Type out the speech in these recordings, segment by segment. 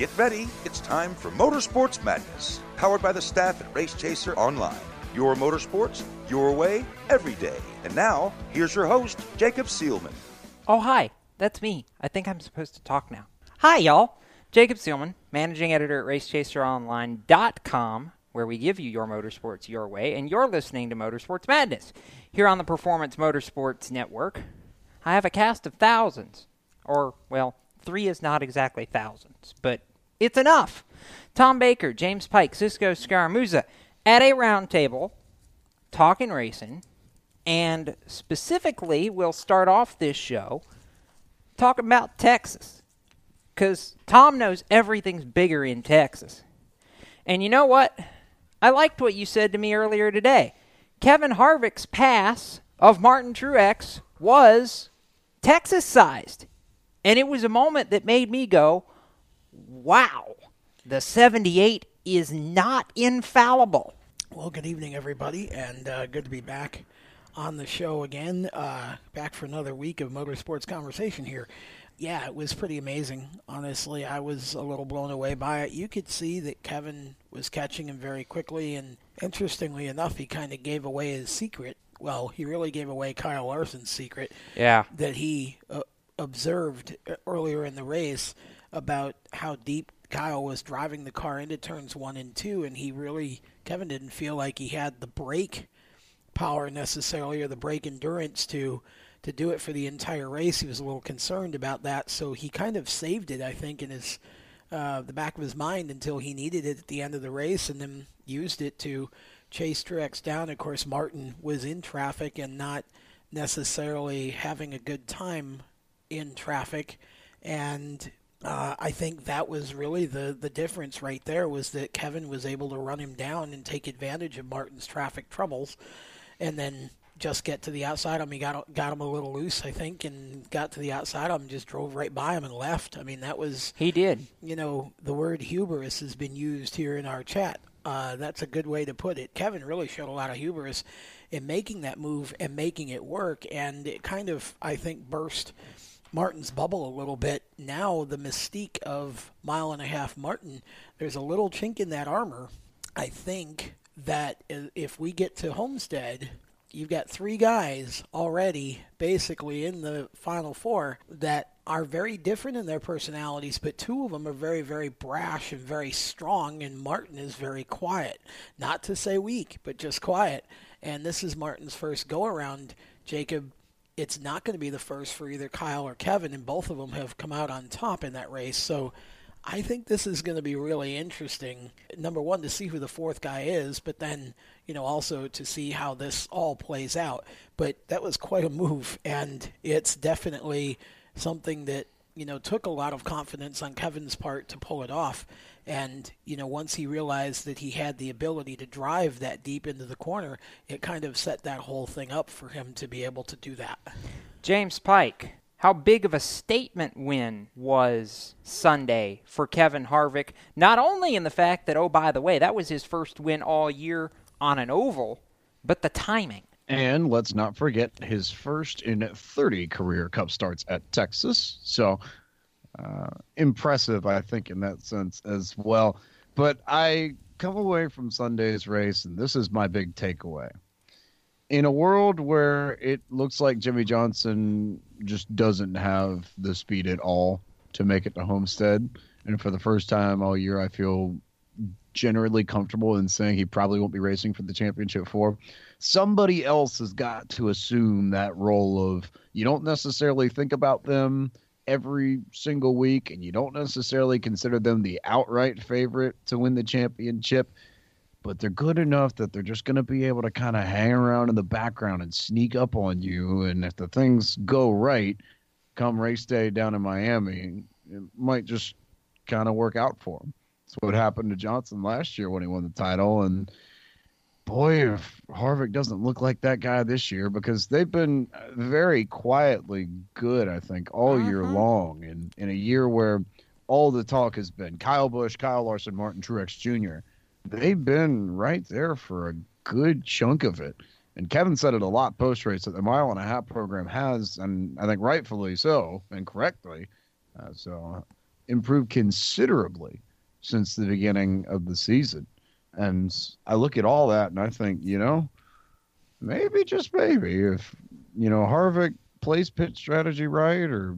Get ready, it's time for Motorsports Madness, powered by the staff at Race Chaser Online. Your motorsports, your way, every day. And now, here's your host, Jacob Seelman. Oh, hi. That's me. I think I'm supposed to talk now. Hi, y'all. Jacob Seelman, managing editor at RaceChaserOnline.com, where we give you your motorsports your way, and you're listening to Motorsports Madness here on the Performance Motorsports Network. I have a cast of thousands, or, well, three is not exactly thousands, but it's enough. Tom Baker, James Pike, Cisco Scaramuza at a roundtable talking racing, and specifically, we'll start off this show talking about Texas. Because Tom knows everything's bigger in Texas. And you know what? I liked what you said to me earlier today. Kevin Harvick's pass of Martin Truex was Texas sized. And it was a moment that made me go, wow, the 78 is not infallible. Well, good evening, everybody, and uh, good to be back on the show again. Uh, back for another week of motorsports conversation here. Yeah, it was pretty amazing. Honestly, I was a little blown away by it. You could see that Kevin was catching him very quickly, and interestingly enough, he kind of gave away his secret. Well, he really gave away Kyle Larson's secret. Yeah. That he uh, observed earlier in the race about how deep Kyle was driving the car into turns one and two, and he really Kevin didn't feel like he had the brake power necessarily or the brake endurance to to do it for the entire race. He was a little concerned about that, so he kind of saved it, I think, in his uh, the back of his mind until he needed it at the end of the race, and then used it to chase Truex down. Of course, Martin was in traffic and not necessarily having a good time in traffic, and uh, I think that was really the the difference right there was that Kevin was able to run him down and take advantage of Martin's traffic troubles, and then just get to the outside of him. He got got him a little loose, I think, and got to the outside of him, just drove right by him and left. I mean, that was he did. You know, the word hubris has been used here in our chat. Uh, that's a good way to put it. Kevin really showed a lot of hubris in making that move and making it work, and it kind of, I think, burst Martin's bubble a little bit. Now the mystique of mile and a half Martin, there's a little chink in that armor. I think that if we get to Homestead, you've got three guys already basically in the final four that are very different in their personalities, but two of them are very, very brash and very strong, and Martin is very quiet. Not to say weak, but just quiet. And this is Martin's first go around. Jacob it's not going to be the first for either Kyle or Kevin, and both of them have come out on top in that race. So I think this is going to be really interesting. Number one, to see who the fourth guy is, but then, you know, also to see how this all plays out. But that was quite a move, and it's definitely something that, you know, took a lot of confidence on Kevin's part to pull it off. And, you know, once he realized that he had the ability to drive that deep into the corner, it kind of set that whole thing up for him to be able to do that. James Pike, how big of a statement win was Sunday for Kevin Harvick? Not only in the fact that, oh, by the way, that was his first win all year on an oval, but the timing. And let's not forget his first in 30 career Cup starts at Texas. So uh, impressive, I think, in that sense as well. But I come away from Sunday's race, and this is my big takeaway. In a world where it looks like Jimmie Johnson just doesn't have the speed at all to make it to Homestead, and for the first time all year, I feel generally comfortable in saying he probably won't be racing for the championship four. Somebody else has got to assume that role of you don't necessarily think about them every single week, and you don't necessarily consider them the outright favorite to win the championship, but they're good enough that they're just going to be able to kind of hang around in the background and sneak up on you. And if the things go right, come race day down in Miami, it might just kind of work out for them. That's what happened to Johnson last year when he won the title, and boy, if Harvick doesn't look like that guy this year because they've been very quietly good, I think, all uh-huh. year long. And in a year where all the talk has been Kyle Busch, Kyle Larson, Martin Truex Jr., they've been right there for a good chunk of it. And Kevin said it a lot post race that the mile and a half program has, and I think rightfully so and correctly. Uh, so improved considerably since the beginning of the season. And I look at all that and I think, you know, maybe just maybe if you know Harvick plays pit strategy right or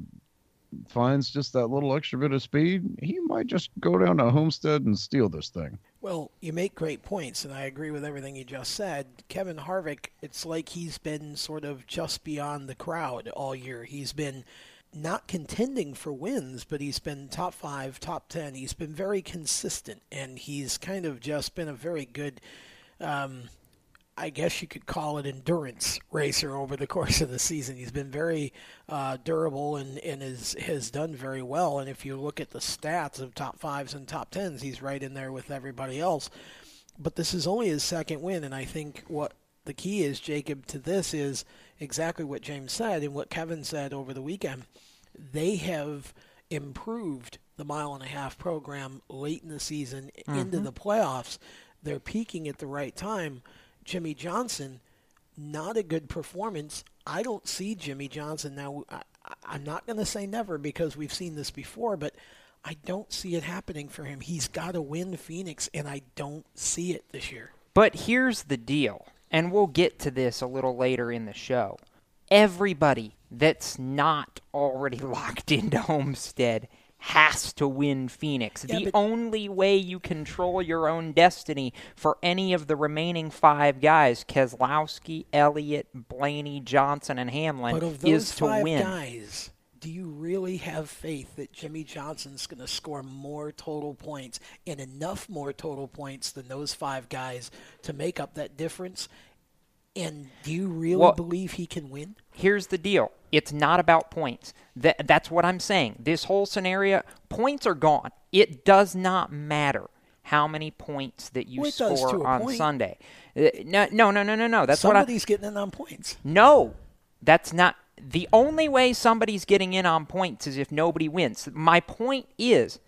finds just that little extra bit of speed, he might just go down to Homestead and steal this thing. Well, you make great points, and I agree with everything you just said. Kevin Harvick, it's like he's been sort of just beyond the crowd all year. He's been not contending for wins, but he's been top five, top ten. He's been very consistent, and he's kind of just been a very good. Um, I guess you could call it endurance racer over the course of the season. He's been very uh, durable and, and is, has done very well. And if you look at the stats of top fives and top tens, he's right in there with everybody else. But this is only his second win, and I think what the key is, Jacob, to this is exactly what James said and what Kevin said over the weekend. They have improved the mile and a half program late in the season mm-hmm. into the playoffs. They're peaking at the right time Jimmie Johnson, not a good performance. I don't see Jimmie Johnson now. I, I'm not going to say never because we've seen this before, but I don't see it happening for him. He's got to win Phoenix, and I don't see it this year. But here's the deal, and we'll get to this a little later in the show. Everybody that's not already locked into Homestead has to win Phoenix. Yeah, the only way you control your own destiny for any of the remaining five guys, Keselowski, Elliott, Blaney, Johnson, and Hamlin, is to win. Guys, do you really have faith that Jimmie Johnson's going to score more total points and enough more total points than those five guys to make up that difference? And do you really well, believe he can win? Here's the deal. It's not about points. That, that's what I'm saying. This whole scenario, points are gone. It does not matter how many points that you well, score on point. Sunday. Uh, no, no, no, no, no. That's somebody's what getting in on points. No, that's not. The only way somebody's getting in on points is if nobody wins. My point is,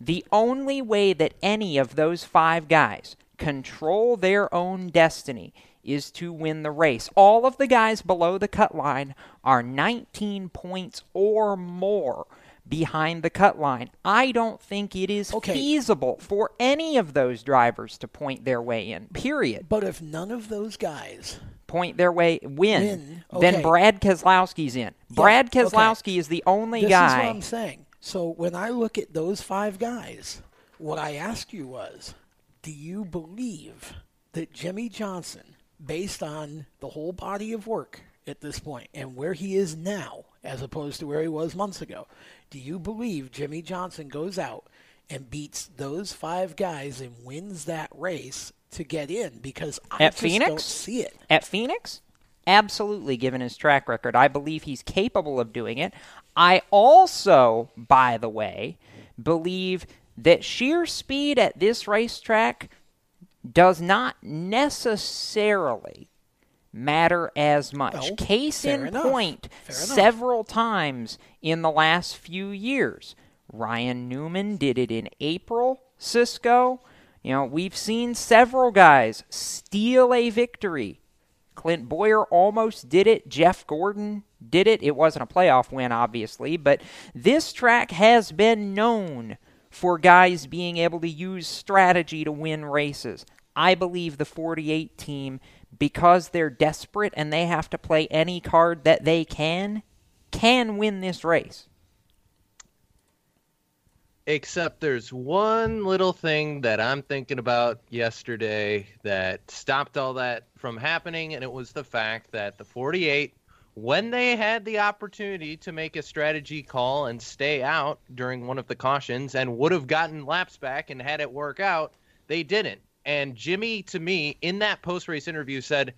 the only way that any of those five guys control their own destiny is to win the race. All of the guys below the cut line are 19 points or more behind the cut line. I don't think it is okay. feasible for any of those drivers to point their way in. Period. But if none of those guys point their way win, win. Okay. then Brad Keselowski's in. Yeah. Brad Keselowski okay. is the only this guy. This is what I'm saying. So when I look at those five guys, what I asked you was, do you believe that Jimmie Johnson based on the whole body of work at this point and where he is now as opposed to where he was months ago, do you believe Jimmie Johnson goes out and beats those five guys and wins that race to get in? Because I at just Phoenix? don't see it. At Phoenix? Absolutely, given his track record. I believe he's capable of doing it. I also, by the way, believe that sheer speed at this racetrack does not necessarily matter as much. Well, Case in enough. point, several times in the last few years. Ryan Newman did it in April, Cisco. You know, we've seen several guys steal a victory. Clint Bowyer almost did it. Jeff Gordon did it. It wasn't a playoff win, obviously, but this track has been known for guys being able to use strategy to win races. I believe the 48 team, because they're desperate and they have to play any card that they can, can win this race. Except there's one little thing that I'm thinking about yesterday that stopped all that from happening, and it was the fact that the 48 when they had the opportunity to make a strategy call and stay out during one of the cautions and would have gotten laps back and had it work out, they didn't. And Jimmie, to me, in that post race interview, said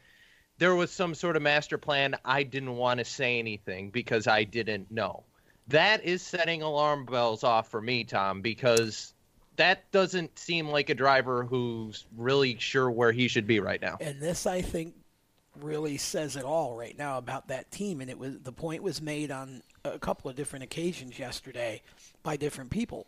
there was some sort of master plan. I didn't want to say anything because I didn't know. That is setting alarm bells off for me, Tom, because that doesn't seem like a driver who's really sure where he should be right now. And this, I think, really says it all right now about that team. And it was the point was made on a couple of different occasions yesterday by different people.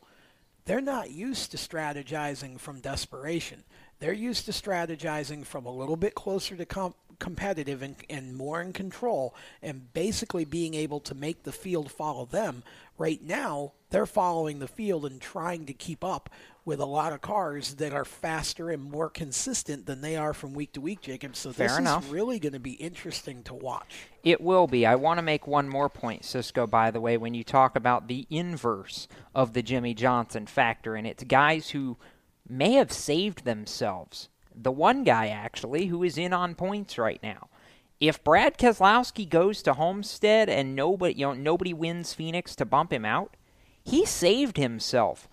They're not used to strategizing from desperation. They're used to strategizing from a little bit closer to com- competitive and, and more in control and basically being able to make the field follow them. Right now, they're following the field and trying to keep up with a lot of cars that are faster and more consistent than they are from week to week, Jacob. So Fair this enough. is really going to be interesting to watch. It will be. I want to make one more point, Cisco, by the way, when you talk about the inverse of the Jimmie Johnson factor, and it's guys who may have saved themselves. The one guy, actually, who is in on points right now. If Brad Keselowski goes to Homestead and nobody, you know, nobody wins Phoenix to bump him out, he saved himself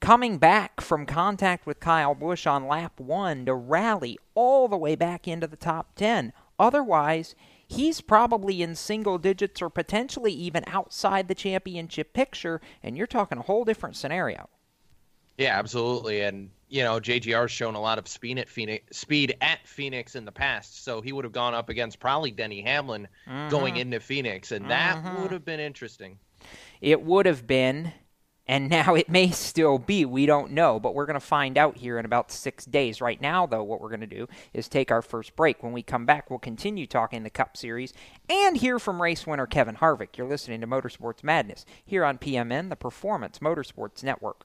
coming back from contact with Kyle Busch on lap one to rally all the way back into the top 10. Otherwise, he's probably in single digits or potentially even outside the championship picture, and you're talking a whole different scenario. Yeah, absolutely. And you know, JGR's shown a lot of speed at Phoenix, speed at Phoenix in the past, so he would have gone up against probably Denny Hamlin mm-hmm. going into Phoenix, and that mm-hmm. would have been interesting. It would have been, and now it may still be. We don't know, but we're going to find out here in about six days. Right now, though, what we're going to do is take our first break. When we come back, we'll continue talking the Cup Series and hear from race winner Kevin Harvick. You're listening to Motorsports Madness here on PMN, the Performance Motorsports Network.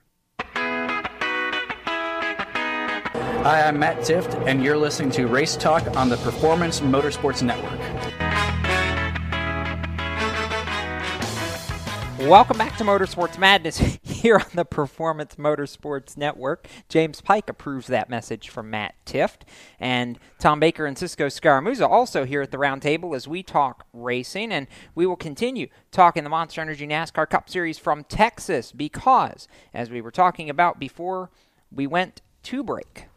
Hi, I'm Matt Tifft, and you're listening to Race Talk on the Performance Motorsports Network. Welcome back to Motorsports Madness here on the Performance Motorsports Network. James Pike approves that message from Matt Tifft. And Tom Baker and Cisco Scaramuza also here at the roundtable as we talk racing. And we will continue talking the Monster Energy NASCAR Cup Series from Texas because, as we were talking about before we went to break,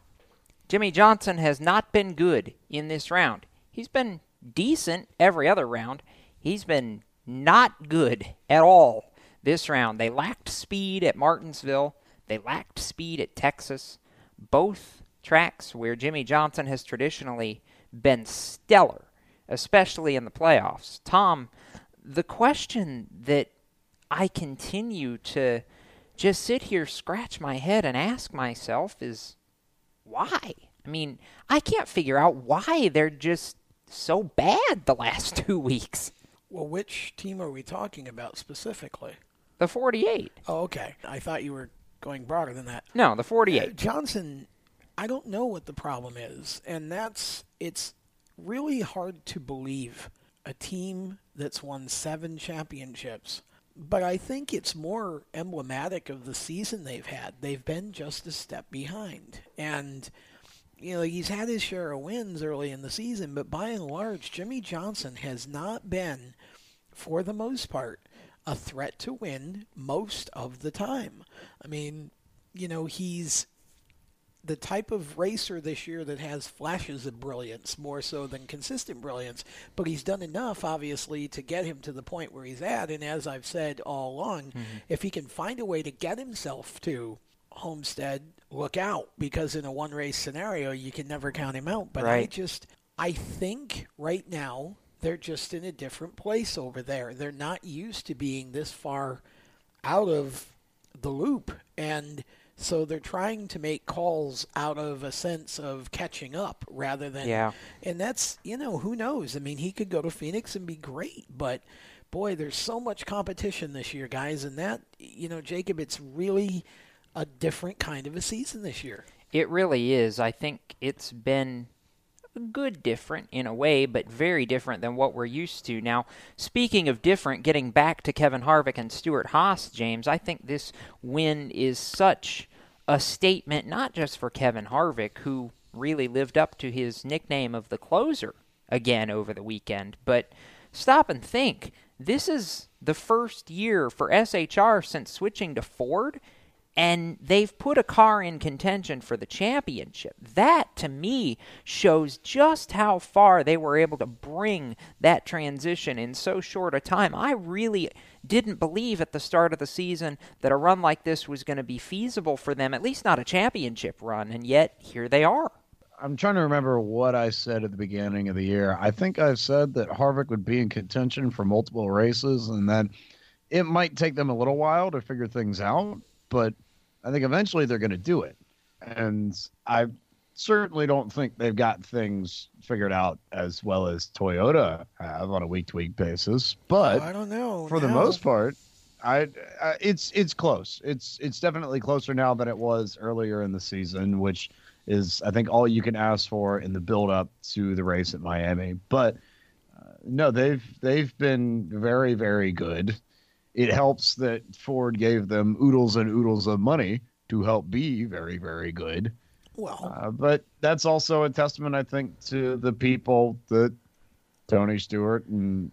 Jimmie Johnson has not been good in this round. He's been decent every other round. He's been not good at all this round. They lacked speed at Martinsville. They lacked speed at Texas. Both tracks where Jimmie Johnson has traditionally been stellar, especially in the playoffs. Tom, the question that I continue to just sit here, scratch my head, and ask myself is why? I mean, I can't figure out why they're just so bad the last two weeks. Well, which team are we talking about specifically? The 48. Oh, okay. I thought you were going broader than that. No, the 48. Uh, Johnson, I don't know what the problem is, and that's it's really hard to believe a team that's won seven championships. But I think it's more emblematic of the season they've had. They've been just a step behind. And, you know, he's had his share of wins early in the season, but by and large, Jimmie Johnson has not been, for the most part, a threat to win most of the time. I mean, you know, he's the type of racer this year that has flashes of brilliance more so than consistent brilliance, but he's done enough, obviously, to get him to the point where he's at. And as I've said all along, mm-hmm. if he can find a way to get himself to Homestead, look out, because in a one race scenario, you can never count him out. But right. I just, I think right now, they're just in a different place over there. They're not used to being this far out of the loop. And so they're trying to make calls out of a sense of catching up rather than. Yeah. And that's, you know, who knows? I mean, he could go to Phoenix and be great, but boy, there's so much competition this year, guys. And that, you know, Jacob, it's really a different kind of a season this year. It really is. I think it's been good different in a way, but very different than what we're used to. Now, speaking of different, getting back to Kevin Harvick and Stewart Haas, James, I think this win is such a statement not just for Kevin Harvick, who really lived up to his nickname of the closer again over the weekend, but stop and think. This is the first year for SHR since switching to Ford and they've put a car in contention for the championship. That, to me, shows just how far they were able to bring that transition in so short a time. I really didn't believe at the start of the season that a run like this was going to be feasible for them, at least not a championship run, and yet here they are. I'm trying to remember what I said at the beginning of the year. I think I said that Harvick would be in contention for multiple races and that it might take them a little while to figure things out, but I think eventually they're going to do it. And I certainly don't think they've got things figured out as well as Toyota have on a week to week basis. But I don't know. For the most part, I, I, it's it's close. It's it's definitely closer now than it was earlier in the season, which is I think all you can ask for in the build up to the race at Miami. But uh, no, they've they've been very very good it helps that Ford gave them oodles and oodles of money to help be very, very good. Well, uh, but that's also a testament, I think, to the people that Tony Stewart and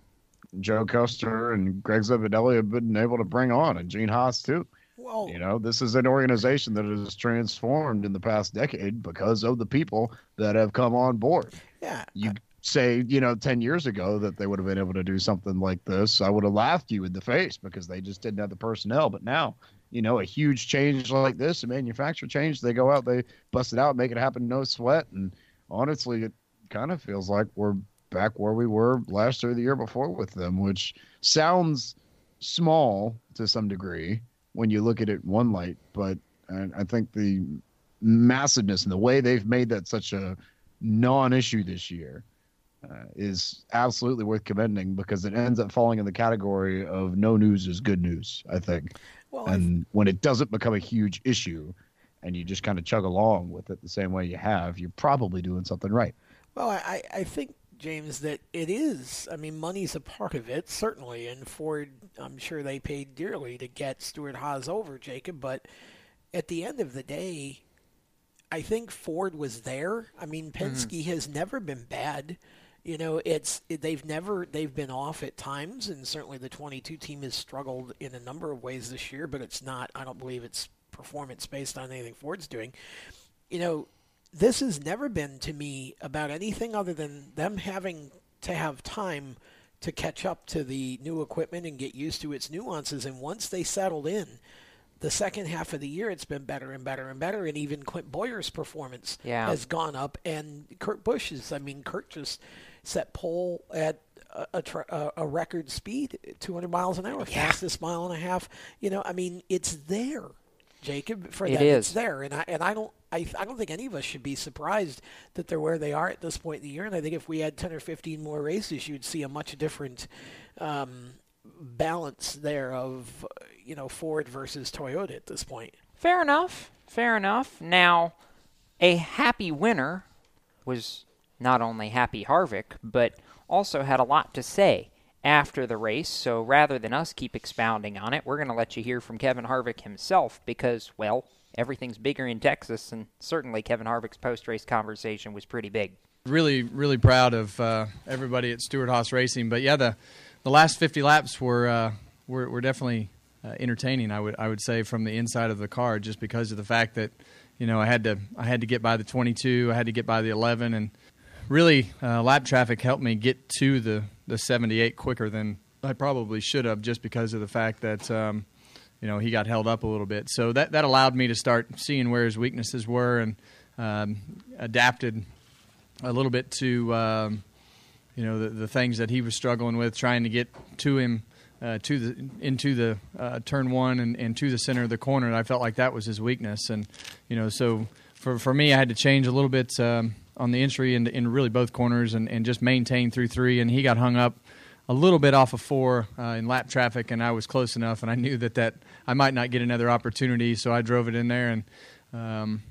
Joe Custer and Greg Zipadelli have been able to bring on, and Gene Haas too. Well, you know, this is an organization that has transformed in the past decade because of the people that have come on board. Yeah, you say, you know, 10 years ago that they would have been able to do something like this, I would have laughed you in the face because they just didn't have the personnel. But now, you know, a huge change like this, a manufacturer change, they go out, they bust it out, make it happen, no sweat. And honestly, it kind of feels like we're back where we were last year, the year before with them, which sounds small to some degree when you look at it one light. But I think the massiveness and the way they've made that such a non issue this year uh, is absolutely worth commending because it ends up falling in the category of no news is good news, I think. Well, and when it doesn't become a huge issue and you just kind of chug along with it the same way you have, you're probably doing something right. Well, I, I think, James, that it is. I mean, money's a part of it, certainly. And Ford, I'm sure they paid dearly to get Stewart Haas over, Jacob. But at the end of the day, I think Ford was there. I mean, Penske mm-hmm. has never been bad. You know, it's they've never they've been off at times, and certainly the 22 team has struggled in a number of ways this year. But it's not. I don't believe it's performance based on anything Ford's doing. You know, this has never been to me about anything other than them having to have time to catch up to the new equipment and get used to its nuances. And once they settled in, the second half of the year, it's been better and better and better. And even Clint Bowyer's performance Yeah. has gone up. And Kurt Busch's, I mean, Kurt just set pole at a, a, a a record speed, 200 miles an hour, fastest mile and a half. You know, I mean, it's there, Jacob. For It them, it's there, and I and I don't. I, I don't think any of us should be surprised that they're where they are at this point in the year. And I think if we had 10 or 15 more races, you'd see a much different um, balance there of, uh, you know, Ford versus Toyota at this point. Fair enough. Fair enough. Now, a happy winner was not only Happy Harvick, but also had a lot to say after the race. So rather than us keep expounding on it, we're going to let you hear from Kevin Harvick himself because, well, everything's bigger in Texas, and certainly Kevin Harvick's post race conversation was pretty big. really really proud of uh, everybody at Stewart Haas Racing. But yeah, the the last 50 laps were uh, were, were definitely uh, entertaining. I would I would say from the inside of the car, just because of the fact that you know I had to I had to get by the 22, I had to get by the 11, and really uh, lap traffic helped me get to the the 78 quicker than I probably should have, just because of the fact that. Um, you know, he got held up a little bit. So that, that allowed me to start seeing where his weaknesses were and um, adapted a little bit to, um, you know, the, the things that he was struggling with, trying to get to him uh, to the into the uh, turn one and, and to the center of the corner. And I felt like that was his weakness. And, you know, so for, for me, I had to change a little bit um, on the entry in, in really both corners and, and just maintained through three. And he got hung up a little bit off of four uh, in lap traffic, and I was close enough, and I knew that, that I might not get another opportunity, so I drove it in there, and um,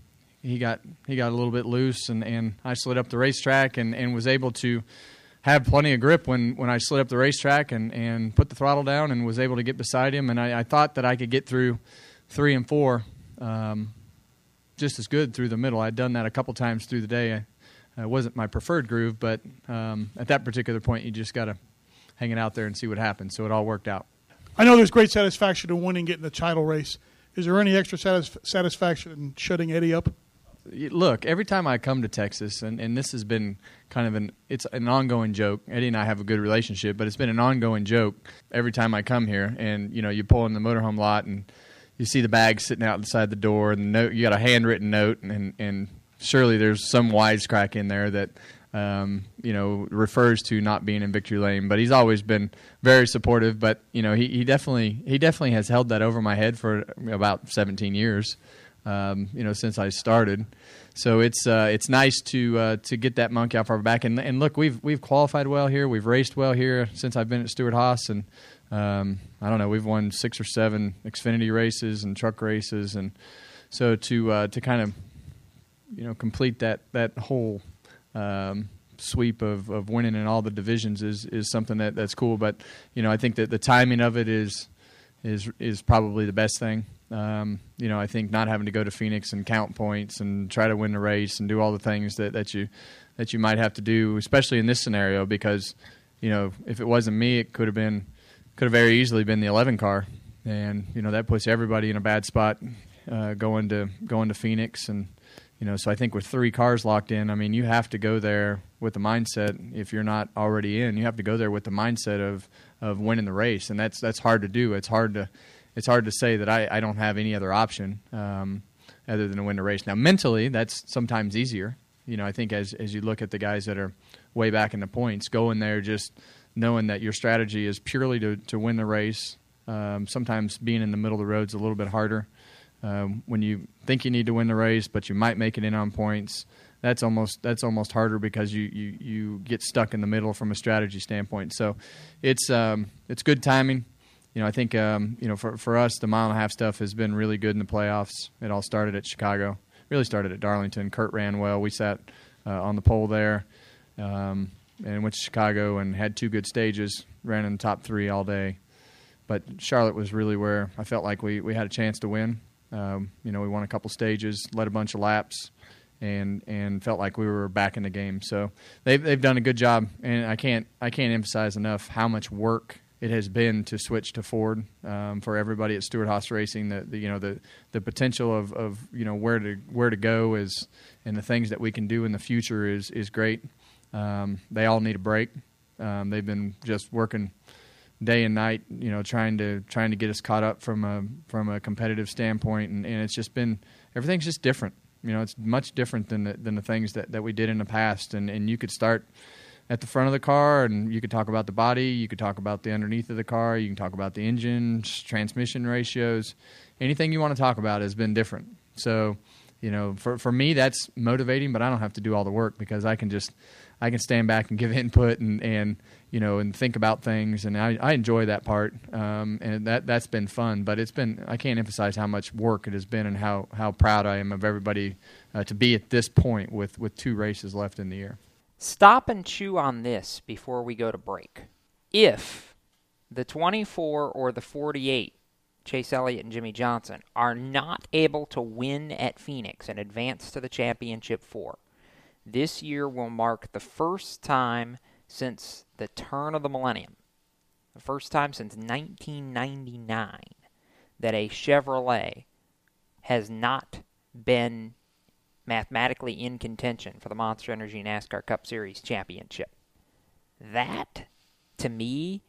he got he got a little bit loose, and, and I slid up the racetrack, and, and was able to have plenty of grip when, when I slid up the racetrack and, and put the throttle down, and was able to get beside him, and I, I thought that I could get through three and four um, just as good through the middle. I'd done that a couple times through the day. I, it wasn't my preferred groove, but um, at that particular point, you just got to hang it out there and see what happens. So it all worked out. I know there's great satisfaction in winning, getting the title race. Is there any extra satis- satisfaction in shutting Eddie up? Look, every time I come to Texas, and, and this has been kind of an it's an ongoing joke. Eddie and I have a good relationship, but it's been an ongoing joke every time I come here. And you know, you pull in the motorhome lot, and you see the bag sitting out inside the door, and the note you got a handwritten note, and and surely there's some wisecrack in there that um, you know refers to not being in victory lane. But he's always been very supportive. But you know, he, he definitely he definitely has held that over my head for about 17 years. Um, you know, since I started, so it's uh, it's nice to uh, to get that monkey off our back. And, and look, we've we've qualified well here. We've raced well here since I've been at Stewart Haas, and um, I don't know, we've won six or seven Xfinity races and truck races, and so to uh, to kind of you know complete that that whole um, sweep of, of winning in all the divisions is is something that, that's cool. But you know, I think that the timing of it is is is probably the best thing. Um, you know, I think not having to go to Phoenix and count points and try to win the race and do all the things that, that you that you might have to do, especially in this scenario, because you know if it wasn't me, it could have been could have very easily been the 11 car, and you know that puts everybody in a bad spot uh, going to going to Phoenix and you know so I think with three cars locked in, I mean you have to go there with the mindset if you're not already in, you have to go there with the mindset of of winning the race, and that's that's hard to do. It's hard to it's hard to say that I, I don't have any other option um, other than to win the race. Now mentally, that's sometimes easier. You know, I think as as you look at the guys that are way back in the points, going there just knowing that your strategy is purely to, to win the race. Um, sometimes being in the middle of the road is a little bit harder. Um, when you think you need to win the race, but you might make it in on points, that's almost that's almost harder because you, you, you get stuck in the middle from a strategy standpoint. So it's um, it's good timing. You know, I think um, you know for for us the mile and a half stuff has been really good in the playoffs. It all started at Chicago, really started at Darlington. Kurt ran well. We sat uh, on the pole there, um, and went to Chicago and had two good stages. Ran in the top three all day, but Charlotte was really where I felt like we we had a chance to win. Um, you know, we won a couple stages, led a bunch of laps, and and felt like we were back in the game. So they've they've done a good job, and I can't I can't emphasize enough how much work it has been to switch to Ford um, for everybody at Stewart Haas Racing. The, the, you know the the potential of, of you know where to where to go is and the things that we can do in the future is is great. Um, they all need a break. Um, they've been just working day and night, you know, trying to trying to get us caught up from a from a competitive standpoint, and, and it's just been everything's just different. You know, it's much different than the, than the things that, that we did in the past, and and you could start at the front of the car, and you could talk about the body, you could talk about the underneath of the car, you can talk about the engine, transmission ratios, anything you want to talk about has been different. So, you know, for for me that's motivating, but I don't have to do all the work because I can just I can stand back and give input and and you know and think about things, and I, I enjoy that part, um, and that that's been fun. But it's been I can't emphasize how much work it has been and how how proud I am of everybody uh, to be at this point with with two races left in the year. Stop and chew on this before we go to break. If the 24 or the 48, Chase Elliott and Jimmie Johnson, are not able to win at Phoenix and advance to the championship four, this year will mark the first time since the turn of the millennium, the first time since 1999, that a Chevrolet has not been mathematically in contention for the Monster Energy NASCAR Cup Series championship. That, to me,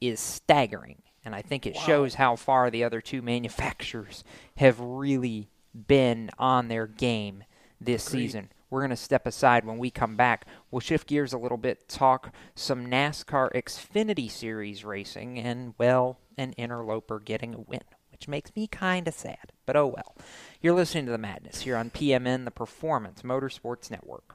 is staggering. And I think it wow. shows how far the other two manufacturers have really been on their game this Agreed. season. We're going to step aside when we come back. We'll shift gears a little bit, talk some NASCAR Xfinity Series racing, and, well, an interloper getting a win, which makes me kind of sad. But oh well. You're listening to The Madness here on PMN, the Performance Motorsports Network.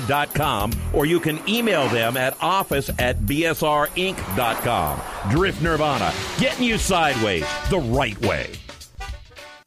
raceway.com, or you can email them at office at bsrinc.com. Drift Nirvana, getting you sideways the right way.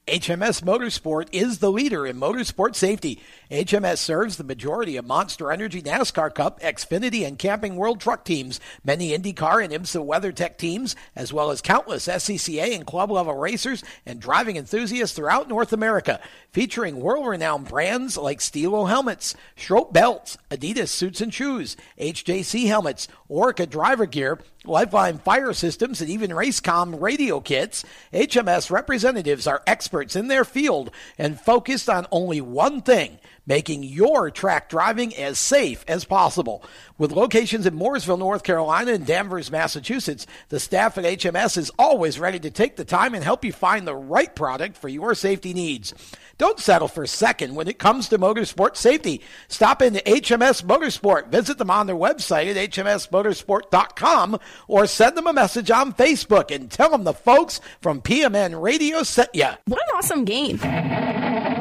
HMS Motorsport is the leader in motorsport safety. HMS serves the majority of Monster Energy NASCAR Cup, Xfinity, and Camping World truck teams, many IndyCar and IMSA WeatherTech teams, as well as countless SCCA and club level racers and driving enthusiasts throughout North America, featuring world renowned brands like Stilo helmets, Schroth belts, Adidas suits and shoes, HJC helmets, Orca driver gear, Lifeline fire systems, and even Racecom radio kits, HMS representatives are experts in their field and focused on only one thing making your track driving as safe as possible. With locations in Mooresville, North Carolina, and Danvers, Massachusetts, the staff at HMS is always ready to take the time and help you find the right product for your safety needs. Don't settle for second when it comes to motorsport safety. Stop into HMS Motorsport. Visit them on their website at hmsmotorsport.com or send them a message on Facebook and tell them the folks from PMN Radio sent you. What an awesome game.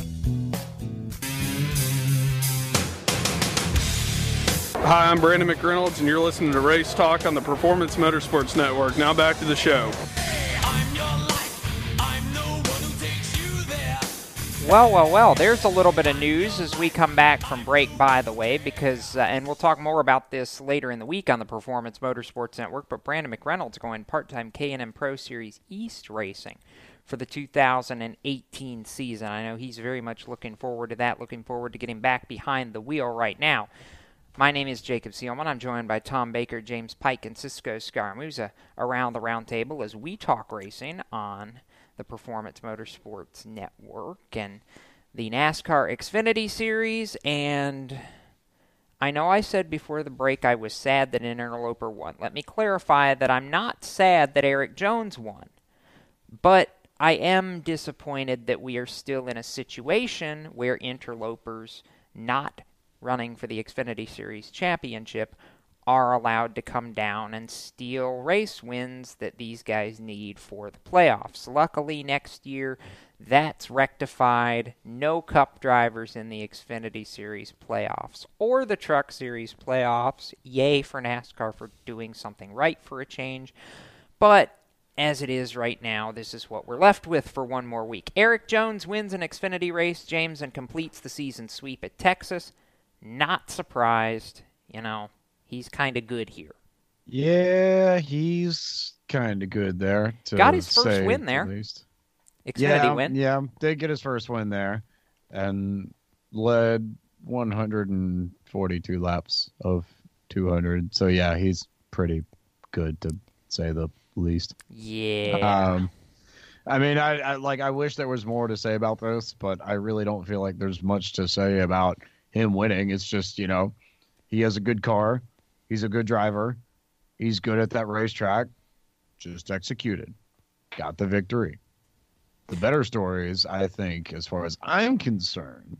Hi, I'm Brandon McReynolds, and you're listening to Race Talk on the Performance Motorsports Network. Now back to the show. Well, well, well, there's a little bit of news as we come back from break, by the way, because, uh, and we'll talk more about this later in the week on the Performance Motorsports Network, but Brandon McReynolds going part-time K&N Pro Series East racing for the 2018 season. I know he's very much looking forward to that, looking forward to getting back behind the wheel right now. My name is Jacob Seelman. I'm joined by Tom Baker, James Pike, and Cisco Scaramuza uh, around the round table as we talk racing on the Performance Motorsports Network and the NASCAR Xfinity Series. And I know I said before the break I was sad that Interloper won. Let me clarify that I'm not sad that Erik Jones won, but I am disappointed that we are still in a situation where interlopers not running for the Xfinity Series championship are allowed to come down and steal race wins that these guys need for the playoffs. Luckily, next year, that's rectified. No cup drivers in the Xfinity Series playoffs or the Truck Series playoffs. Yay for NASCAR for doing something right for a change. But as it is right now, this is what we're left with for one more week. Erik Jones wins an Xfinity race, James, and completes the season sweep at Texas. Not surprised. You know, he's kind of good here. Yeah, he's kind of good there. Got his first win there. Least. Xfinity yeah, win. Yeah, did get his first win there, and led 142 laps of 200. So yeah, he's pretty good to say the least. Yeah. Um, I mean, I, I like. I wish there was more to say about this, but I really don't feel like there's much to say about him winning. It's just you know, he has a good car, he's a good driver, he's good at that racetrack. Just executed, got the victory. The better stories, I think, as far as I'm concerned,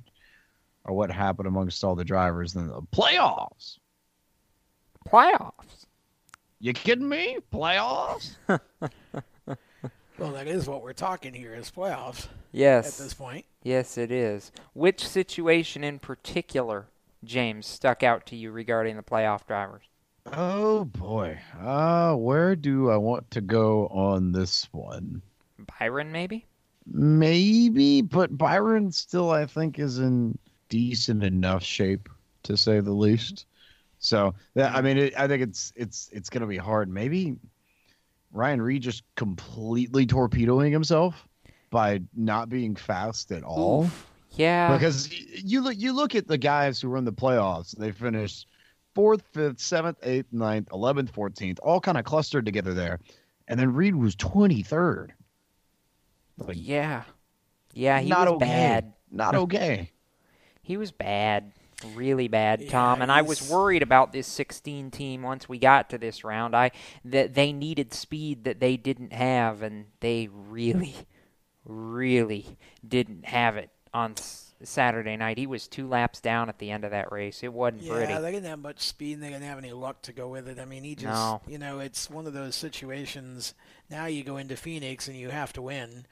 are what happened amongst all the drivers in the playoffs. Playoffs. You kidding me? Playoffs? Well, that is what we're talking here is playoffs. Yes. At this point. Yes, it is. Which situation in particular, James, stuck out to you regarding the playoff drivers? Oh boy. Uh where do I want to go on this one? Byron, maybe? Maybe, but Byron still I think is in decent enough shape to say the least. So that I mean, it, I think it's it's it's going to be hard. Maybe Ryan Reed just completely torpedoing himself by not being fast at all. Oof. Yeah. Because you look you look at the guys who run the playoffs, they finish fourth, fifth, seventh, eighth, ninth, eleventh, fourteenth, all kind of clustered together there. And then Reed was twenty third. Like, yeah. Yeah, he not was okay. bad. Not okay. he was bad. Really bad, Tom. and I was worried about this 16 team once we got to this round. I that they needed speed that they didn't have, and they really, really didn't have it on s- Saturday night. He was two laps down at the end of that race. It wasn't Yeah, pretty. they didn't have much speed and they didn't have any luck to go with it. I mean, he just, No. you know, it's one of those situations. Now you go into Phoenix and you have to win.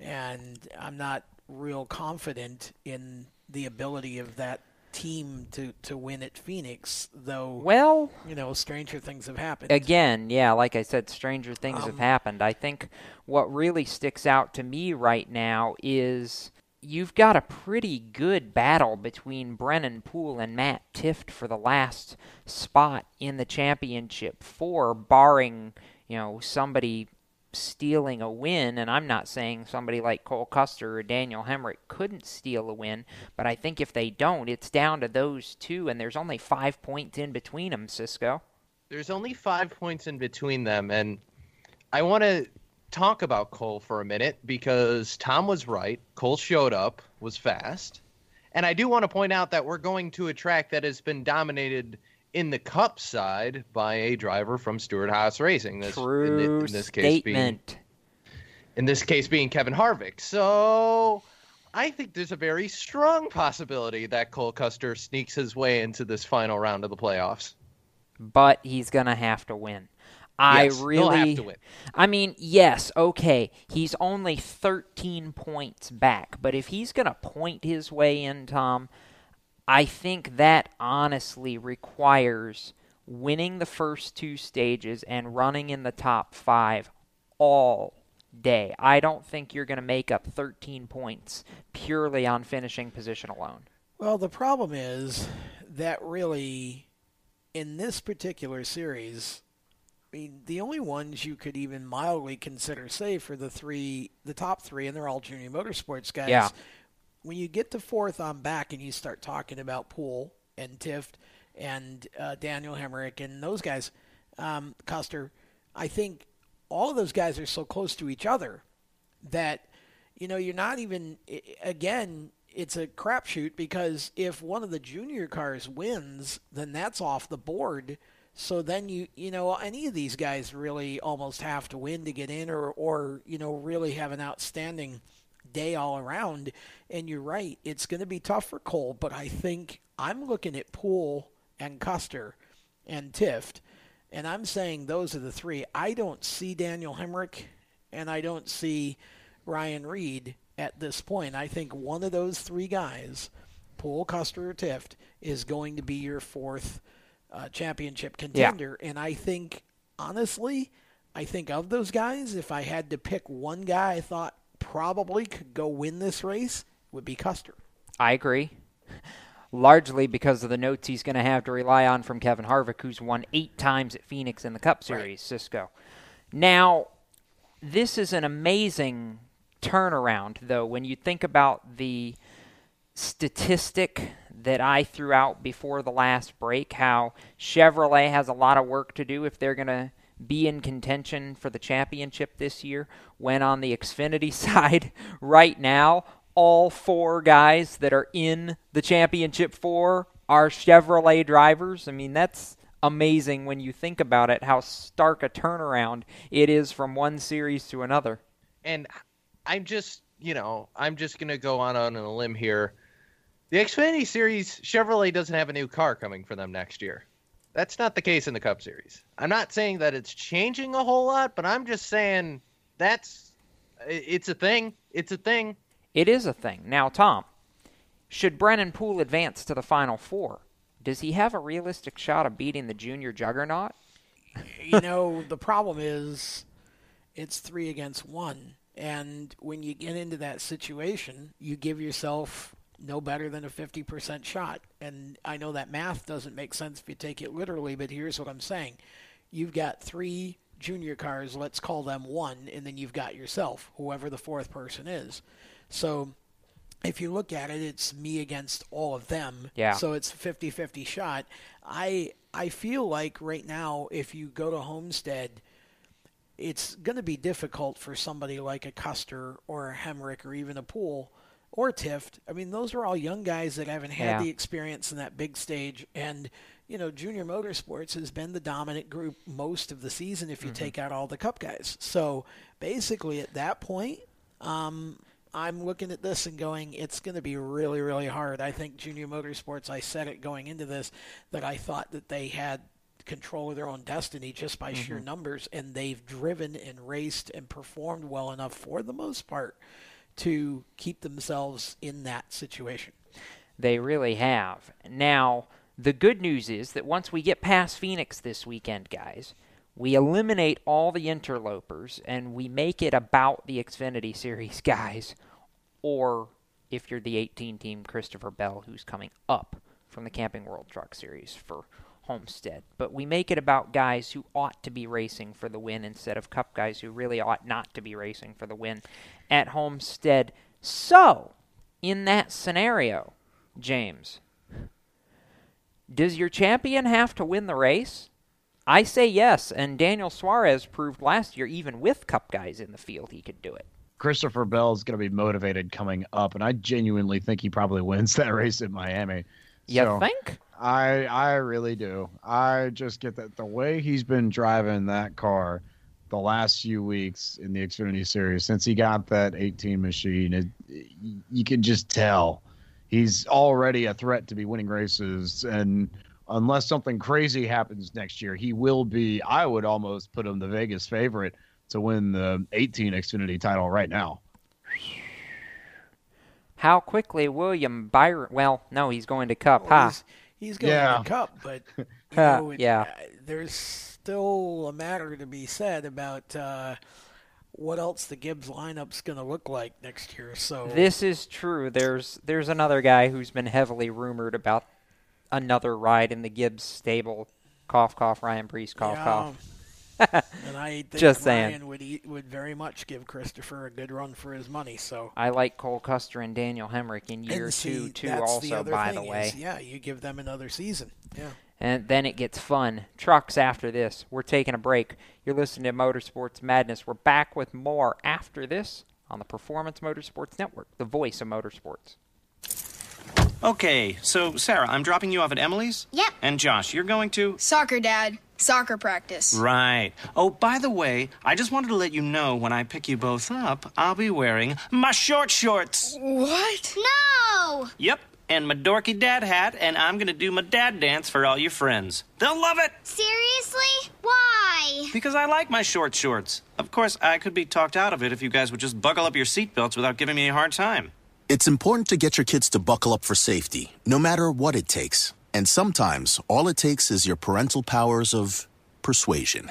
And I'm not real confident in the ability of that team to, to win at Phoenix, though. Well, you know, stranger things have happened. Again, yeah, like I said, stranger things have Um, happened. I think what really sticks out to me right now is you've got a pretty good battle between Brennan Poole and Matt Tifft for the last spot in the championship four, barring, you know, somebody stealing a win, and I'm not saying somebody like Cole Custer or Daniel Hemric couldn't steal a win, but I think if they don't, it's down to those two, and there's only five points in between them, Cisco. There's only five points in between them, and I want to talk about Cole for a minute because Tom was right. Cole showed up, was fast, And I do want to point out that we're going to a track that has been dominated in the Cup side by a driver from Stewart Haas Racing. This, True in, in this case statement. being in this case being Kevin Harvick. So I think there's a very strong possibility that Cole Custer sneaks his way into this final round of the playoffs. But he's gonna have to win. I Yes, really have to win. I mean, yes, okay. He's only 13 points back, but if he's going to point his way in, Tom, I think that honestly requires winning the first two stages and running in the top 5 all day. I don't think you're going to make up 13 points purely on finishing position alone. Well, the problem is that really, in this particular series, I mean, the only ones you could even mildly consider safe are the three, the top three, and they're all junior motorsports guys. Yeah. When you get to fourth on back and you start talking about Poole and Tifft and uh, Daniel Hemric and those guys, um, Custer, I think all of those guys are so close to each other that you know you're not even again it's a crapshoot because if one of the junior cars wins then that's off the board. So then you you know any of these guys really almost have to win to get in or or you know really have an outstanding day all around and you're right it's going to be tough for Cole but I think I'm looking at Poole and Custer and Tifft and I'm saying those are the three. I don't see Daniel Hemric and I don't see Ryan Reed at this point. I think one of those three guys, Poole, Custer, or Tifft, is going to be your fourth uh, championship contender. And I think, honestly, I think of those guys, if I had to pick one guy I thought probably could go win this race, would be Custer. I agree. Largely because of the notes he's going to have to rely on from Kevin Harvick, who's won eight times at Phoenix in the Cup Series, Cisco. Now, this is an amazing turnaround, though, when you think about the statistic that I threw out before the last break how Chevrolet has a lot of work to do if they're going to be in contention for the championship this year. When on the Xfinity side, right now, all four guys that are in the championship four are Chevrolet drivers. I mean, that's amazing when you think about it, how stark a turnaround it is from one series to another. And I'm just, you know, I'm just going to go on on a limb here. The Xfinity Series, Chevrolet doesn't have a new car coming for them next year. That's not the case in the Cup Series. I'm not saying that it's changing a whole lot, but I'm just saying that's it's a thing. It's a thing. It is a thing. Now, Tom, should Brennan Poole advance to the Final Four, does he have a realistic shot of beating the junior juggernaut? you know, the problem is it's three against one. And when you get into that situation, you give yourself no better than a 50% shot. And I know that math doesn't make sense if you take it literally, but here's what I'm saying. You've got three junior cars, let's call them one, and then you've got yourself, whoever the fourth person is. So if you look at it, it's me against all of them. Yeah. So it's a 50-50 shot. I I feel like right now, if you go to Homestead, it's going to be difficult for somebody like a Custer or a Hemric or even a Poole or Tifft. I mean, those are all young guys that haven't had Yeah. the experience in that big stage. And, you know, Junior Motorsports has been the dominant group most of the season if you Mhm. take out all the Cup guys. So basically, at that point, um, I'm looking at this and going, it's going to be really, really hard. I think Junior Motorsports, I said it going into this, that I thought that they had control of their own destiny just by sheer Mhm. numbers, and they've driven and raced and performed well enough for the most part to keep themselves in that situation. They really have. Now, the good news is that once we get past Phoenix this weekend, guys, we eliminate all the interlopers and we make it about the Xfinity Series guys, or if you're the 18 team, Christopher Bell, who's coming up from the Camping World Truck Series for Homestead. But we make it about guys who ought to be racing for the win instead of Cup guys who really ought not to be racing for the win at Homestead. So, in that scenario, James, does your champion have to win the race? I say yes, and Daniel Suarez proved last year, even with Cup guys in the field, he could do it. Christopher Bell is going to be motivated coming up, and I genuinely think he probably wins that race in Miami. You So, think? I I really do. I just get that the way he's been driving that car the last few weeks in the Xfinity Series since he got that 18 machine, it, you can just tell he's already a threat to be winning races. And unless something crazy happens next year, he will be. I would almost put him the Vegas favorite to win the 18 Xfinity title right now. How quickly William Byron? Well, no, he's going to Cup. Well, huh? he's, he's going Yeah. to cup, but you know, it- yeah. uh, there's still a matter to be said about uh, what else the Gibbs lineup's going to look like next year. So This is true. There's there's another guy who's been heavily rumored about another ride in the Gibbs stable. Cough, cough. Ryan Preece. Cough, Yeah. cough. and I think Just Ryan saying. would eat, would very much give Christopher a good run for his money. So I like Cole Custer and Daniel Hemric in year and two too. the Also, other by the way, is, yeah, you give them another season. Yeah. And then it gets fun. Trucks after this. We're taking a break. You're listening to Motorsports Madness. We're back with more after this on the Performance Motorsports Network, the voice of motorsports. Okay, so Sarah, I'm dropping you off at Emily's? Yep. And Josh, you're going to? Soccer, Dad. Soccer practice. Right. Oh, by the way, I just wanted to let you know when I pick you both up, I'll be wearing my short shorts. What? No! Yep, and my dorky dad hat, and I'm gonna do my dad dance for all your friends. They'll love it! Seriously? Why? Because I like my short shorts. Of course, I could be talked out of it if you guys would just buckle up your seatbelts without giving me a hard time. It's important to get your kids to buckle up for safety, no matter what it takes. And sometimes all it takes is your parental powers of persuasion.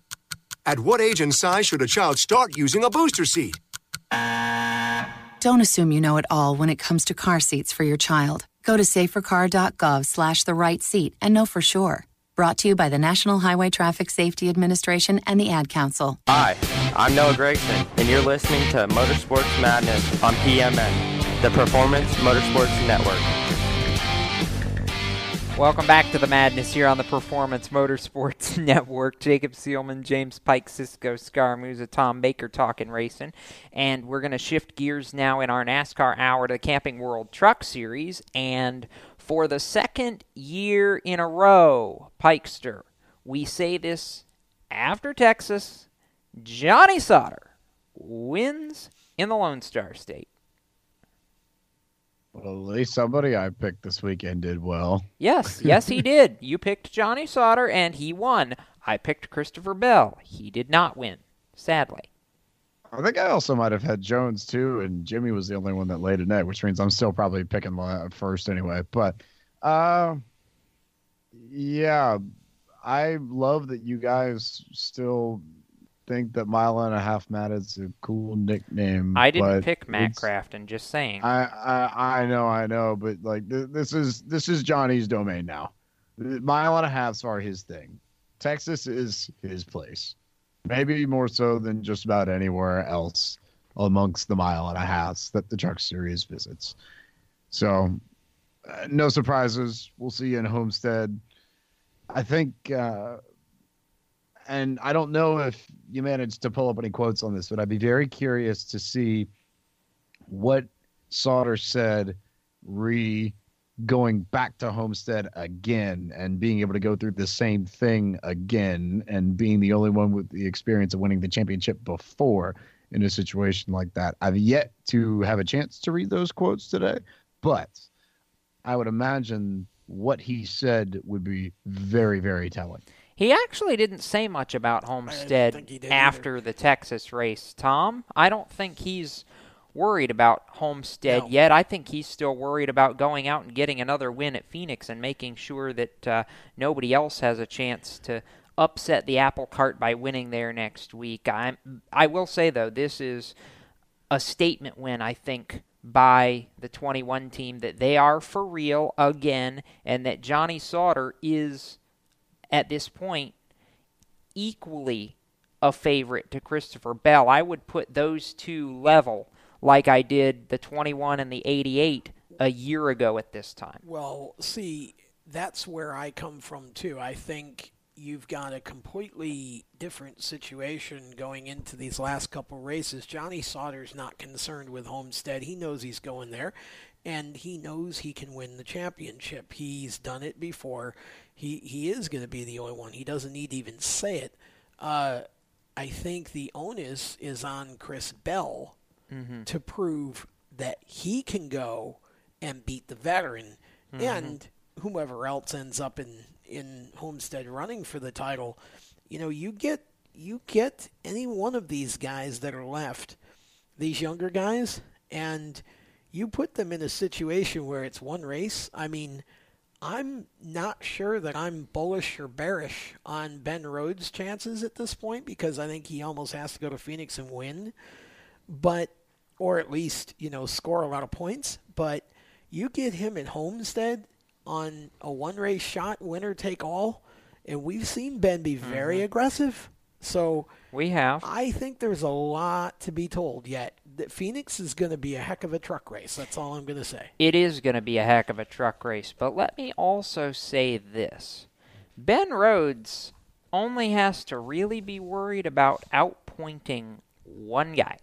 At what age and size should a child start using a booster seat? Don't assume you know it all when it comes to car seats for your child. Go to safercar.gov slash the right seat and know for sure. Brought to you by the National Highway Traffic Safety Administration and the Ad Council. Hi, I'm Noah Gregson, and you're listening to Motorsports Madness on PMN, the Performance Motorsports Network. Welcome back to the madness here on the Performance Motorsports Network. Jacob Seelman, James Pike, Cisco Scaramuza, Tom Baker talking racing. And we're going to shift gears now in our NASCAR hour to the Camping World Truck Series. And for the second year in a row, Pikester, we say this after Texas, Johnny Sauter wins in the Lone Star State. Well, at least somebody I picked this weekend did well. Yes, yes, he did. You picked Johnny Sauter, and he won. I picked Christopher Bell. He did not win, sadly. I think I also might have had Jones too, and Jimmie was the only one that laid a net, which means I'm still probably picking first anyway. But, uh, yeah, I love that you guys still think that mile and a half Matt is a cool nickname. I didn't pick Matt Crafton. Just saying. I, I I know, I know, but like th- this is this is Johnny's domain now. Mile and a halfs are his thing. Texas is his place, maybe more so than just about anywhere else amongst the mile and a halfs that the Truck Series visits. So, uh, no surprises. We'll see you in Homestead. I think, uh, and I don't know if you managed to pull up any quotes on this, but I'd be very curious to see what Sauter said re going back to Homestead again and being able to go through the same thing again and being the only one with the experience of winning the championship before in a situation like that. I've yet to have a chance to read those quotes today, but I would imagine what he said would be very, very telling. He actually didn't say much about Homestead after the Texas race, Tom. I don't think he's worried about Homestead yet. I think he's still worried about going out and getting another win at Phoenix and making sure that uh, nobody else has a chance to upset the apple cart by winning there next week. I I will say though, this is a statement win. I think by the 21 team that they are for real again, and that Johnny Sauter is at this point equally a favorite to Christopher Bell. I would put those two level like I did the 21 and the 88 a year ago at this time. Well, see, that's where I come from too. I think you've got a completely different situation going into these last couple races. Johnny Sauter's not concerned with Homestead. He knows he's going there and he knows he can win the championship. He's done it before. He he is going to be the only one. He doesn't need to even say it. Uh, I think the onus is on Chris Bell Mhm. to prove that he can go and beat the veteran Mhm. and whomever else ends up in in Homestead running for the title. You know, you get you get any one of these guys that are left, these younger guys, and you put them in a situation where it's one race. I mean, I'm not sure that I'm bullish or bearish on Ben Rhodes' chances at this point because I think he almost has to go to Phoenix and win, but or at least you know score a lot of points. But you get him at Homestead on a one race shot, winner take all, and we've seen Ben be very Mhm. aggressive. So we have. I think there's a lot to be told yet. That Phoenix is going to be a heck of a truck race. That's all I'm going to say. It is going to be a heck of a truck race, but let me also say this. Ben Rhodes only has to really be worried about outpointing one guy.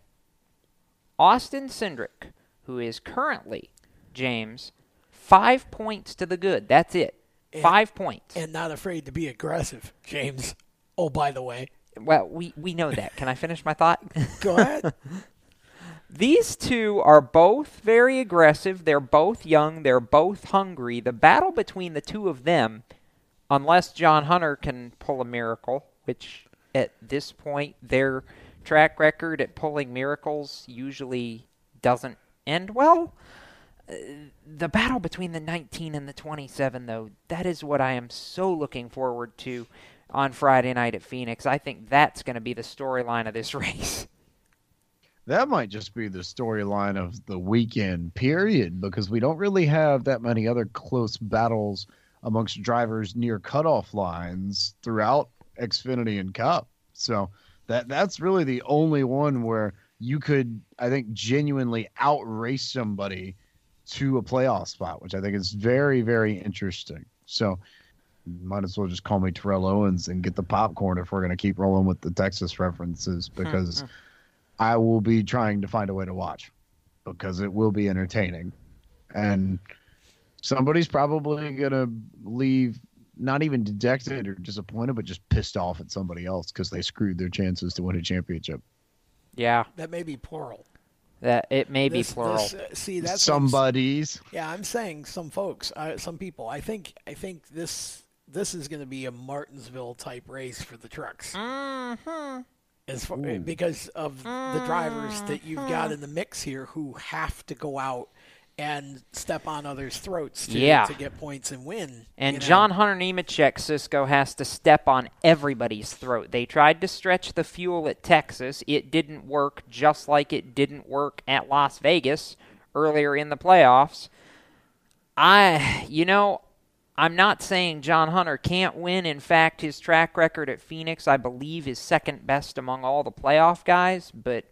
Austin Cindric, who is currently, James, five points to the good. That's it. Five points. And not afraid to be aggressive, James. Oh, by the way. Well, we, we know that. Can I finish my thought? Go ahead. These two are both very aggressive. They're both young. They're both hungry. The battle between the two of them, unless John Hunter can pull a miracle, which at this point their track record at pulling miracles usually doesn't end well. Uh, The battle between the 19 and the 27, though, that is what I am so looking forward to on Friday night at Phoenix. I think that's going to be the storyline of this race. That might just be the storyline of the weekend, period, because we don't really have that many other close battles amongst drivers near cutoff lines throughout Xfinity and Cup. So that that's really the only one where you could, I think, genuinely outrace somebody to a playoff spot, which I think is very, very interesting. So might as well just call me Terrell Owens and get the popcorn if we're going to keep rolling with the Texas references because I will be trying to find a way to watch because it will be entertaining. And somebody's probably going to leave not even dejected or disappointed, but just pissed off at somebody else because they screwed their chances to win a championship. Yeah, That may be plural. that it may be plural. this, uh, see, that's Somebody's. Yeah, I'm saying some folks, uh, some people. I think I think this this is going to be a Martinsville type race for the trucks. Mm-hmm. As far, because of the drivers that you've got in the mix here who have to go out and step on others' throats to, Yeah. to get points and win. And you know? John Hunter Nemechek, Cisco has to step on everybody's throat. They tried to stretch the fuel at Texas. It didn't work, just like it didn't work at Las Vegas earlier in the playoffs. I, you know, I'm not saying John Hunter can't win. In fact, his track record at Phoenix, I believe, is second best among all the playoff guys. But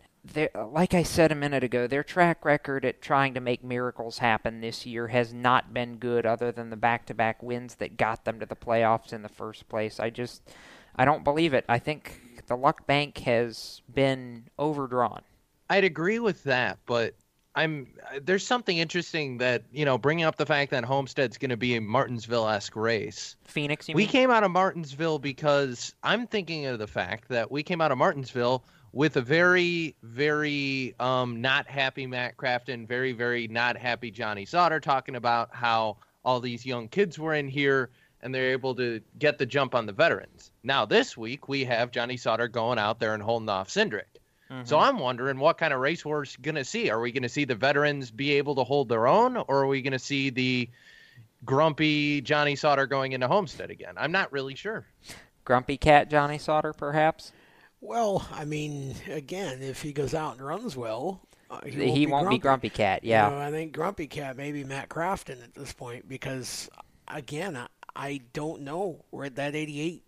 like I said a minute ago, their track record at trying to make miracles happen this year has not been good, other than the back-to-back wins that got them to the playoffs in the first place. I just, I don't believe it. I think the luck bank has been overdrawn. I'd agree with that, but I'm there's something interesting that you know bringing up the fact that Homestead's going to be a Martinsville-esque race. Phoenix, you we mean? came out of Martinsville because I'm thinking of the fact that we came out of Martinsville with a very, very um, not happy Matt Crafton, very, very not happy Johnny Sauter talking about how all these young kids were in here and they're able to get the jump on the veterans. Now this week we have Johnny Sauter going out there and holding off Cindric. So I'm wondering what kind of race we're going to see. Are we going to see the veterans be able to hold their own, or are we going to see the grumpy Johnny Sauter going into Homestead again? I'm not really sure. Grumpy Cat Johnny Sauter, perhaps? Well, I mean, again, if he goes out and runs well, uh, he, He won't, won't be Grumpy Cat, yeah. You know, I think Grumpy Cat maybe Matt Crafton at this point because, again, I, I don't know where that 88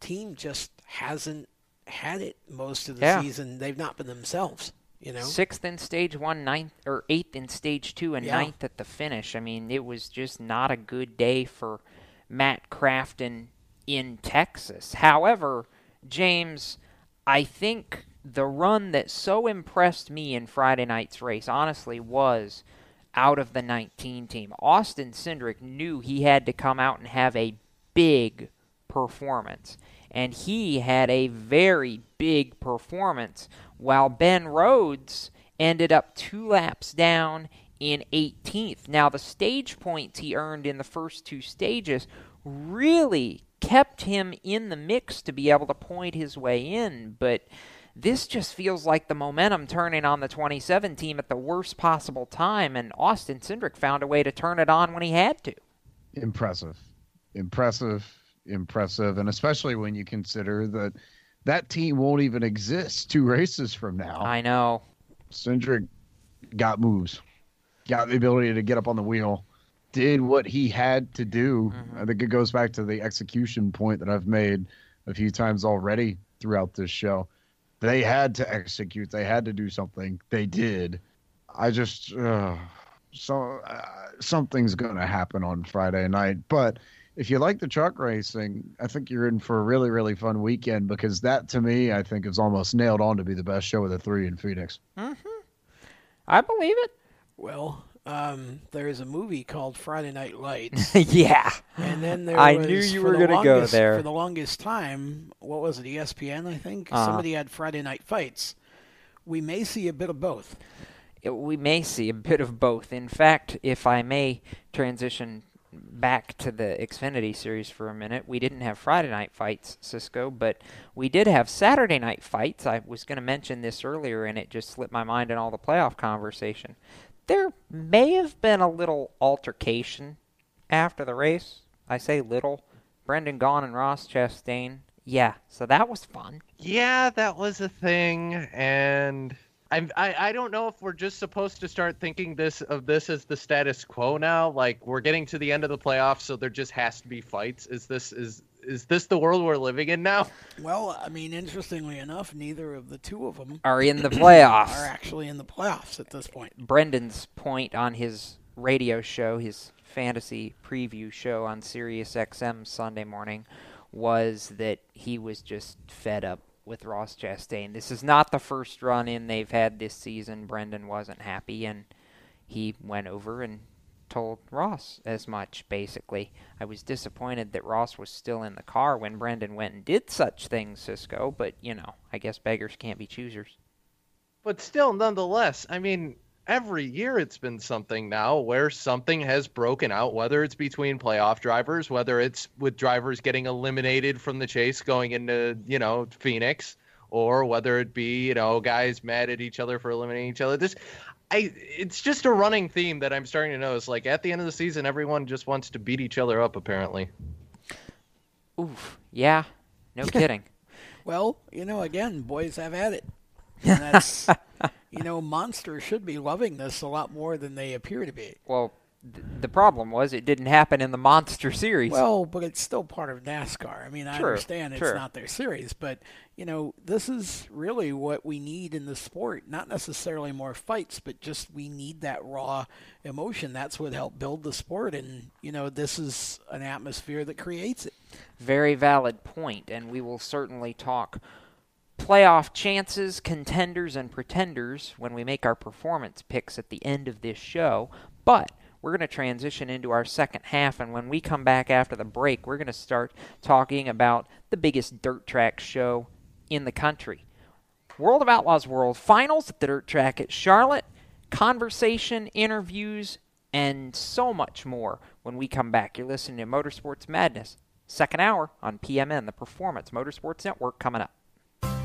team just hasn't had it most of the Yeah. season. They've not been themselves. You know, Sixth in stage one, ninth or eighth in stage two, and Yeah. ninth at the finish. I mean, it was just not a good day for Matt Crafton in Texas. However, James, I think the run that so impressed me in Friday night's race, honestly, was out of the 19 team. Austin Cindric knew he had to come out and have a big performance. And he had a very big performance, while Ben Rhodes ended up two laps down in 18th. Now, the stage points he earned in the first two stages really kept him in the mix to be able to point his way in, but this just feels like the momentum turning on the 27 team at the worst possible time, and Austin Cindric found a way to turn it on when he had to. Impressive, impressive, impressive, and especially when you consider that that team won't even exist two races from now. I know. Cindric got moves, got the ability to get up on the wheel, did what he had to do. I think it goes back to the execution point that I've made a few times already throughout this show. They had to execute. They had to do something. They did. I just uh, so uh, something's going to happen on Friday night. But if you like the truck racing, I think you're in for a really really fun weekend because that to me I think is almost nailed on to be the best show of the three in Phoenix. I believe it. Well, um, there is a movie called Friday Night Lights. Yeah. And then there I was, knew you were gonna go there. For the longest time, what was it, ESPN, I think? Uh-huh. Somebody had Friday Night Fights. We may see a bit of both. it- we may see a bit of both. In fact, if I may transition back to the Xfinity series for a minute, we didn't have Friday night fights, Cisco, but we did have Saturday night fights. I was going to mention this earlier, and it just slipped my mind in all the playoff conversation. There may have been a little altercation after the race. I say little. Brendan Gaughan and Ross Chastain. Yeah, so that was fun. Yeah, that was a thing, and I'm, I I don't know if we're just supposed to start thinking this of this as the status quo now. Like we're getting to the end of the playoffs, so there just has to be fights. Is this is is this the world we're living in now? Well, I mean, interestingly enough, neither of the two of them Are in the playoffs. Are actually in the playoffs at this point. Brendan's point on his radio show, his fantasy preview show on Sirius XM Sunday morning, was that he was just fed up with Ross Chastain. This is not the first run in they've had this season. Brendan wasn't happy, and he went over and told Ross as much, basically. I was disappointed that Ross was still in the car when Brendan went and did such things, Cisco, but, you know, I guess beggars can't be choosers. But still, nonetheless, I mean, every year it's been something now where something has broken out, whether it's between playoff drivers, whether it's with drivers getting eliminated from the chase going into, you know, Phoenix, or whether it be, you know, guys mad at each other for eliminating each other. This I it's just a running theme that I'm starting to notice. Like at the end of the season, everyone just wants to beat each other up. Apparently. Oof. Yeah. No kidding. Well, you know, again, boys have at it. And that's, you know, monsters should be loving this a lot more than they appear to be. Well, th- the problem was it didn't happen in the Monster Series. Well, but it's still part of NASCAR. I mean, I True, understand it's true. not their series, but you know, this is really what we need in the sport. Not necessarily more fights, but just we need that raw emotion. That's what helped build the sport, and you know, this is an atmosphere that creates it. Very valid point, and we will certainly talk playoff chances, contenders, and pretenders when we make our performance picks at the end of this show. But we're going to transition into our second half, and when we come back after the break, we're going to start talking about the biggest dirt track show in the country. World of Outlaws World Finals at the dirt track at Charlotte, conversation, interviews, and so much more when we come back. You're listening to Motorsports Madness, second hour on PMN, the Performance Motorsports Network, coming up.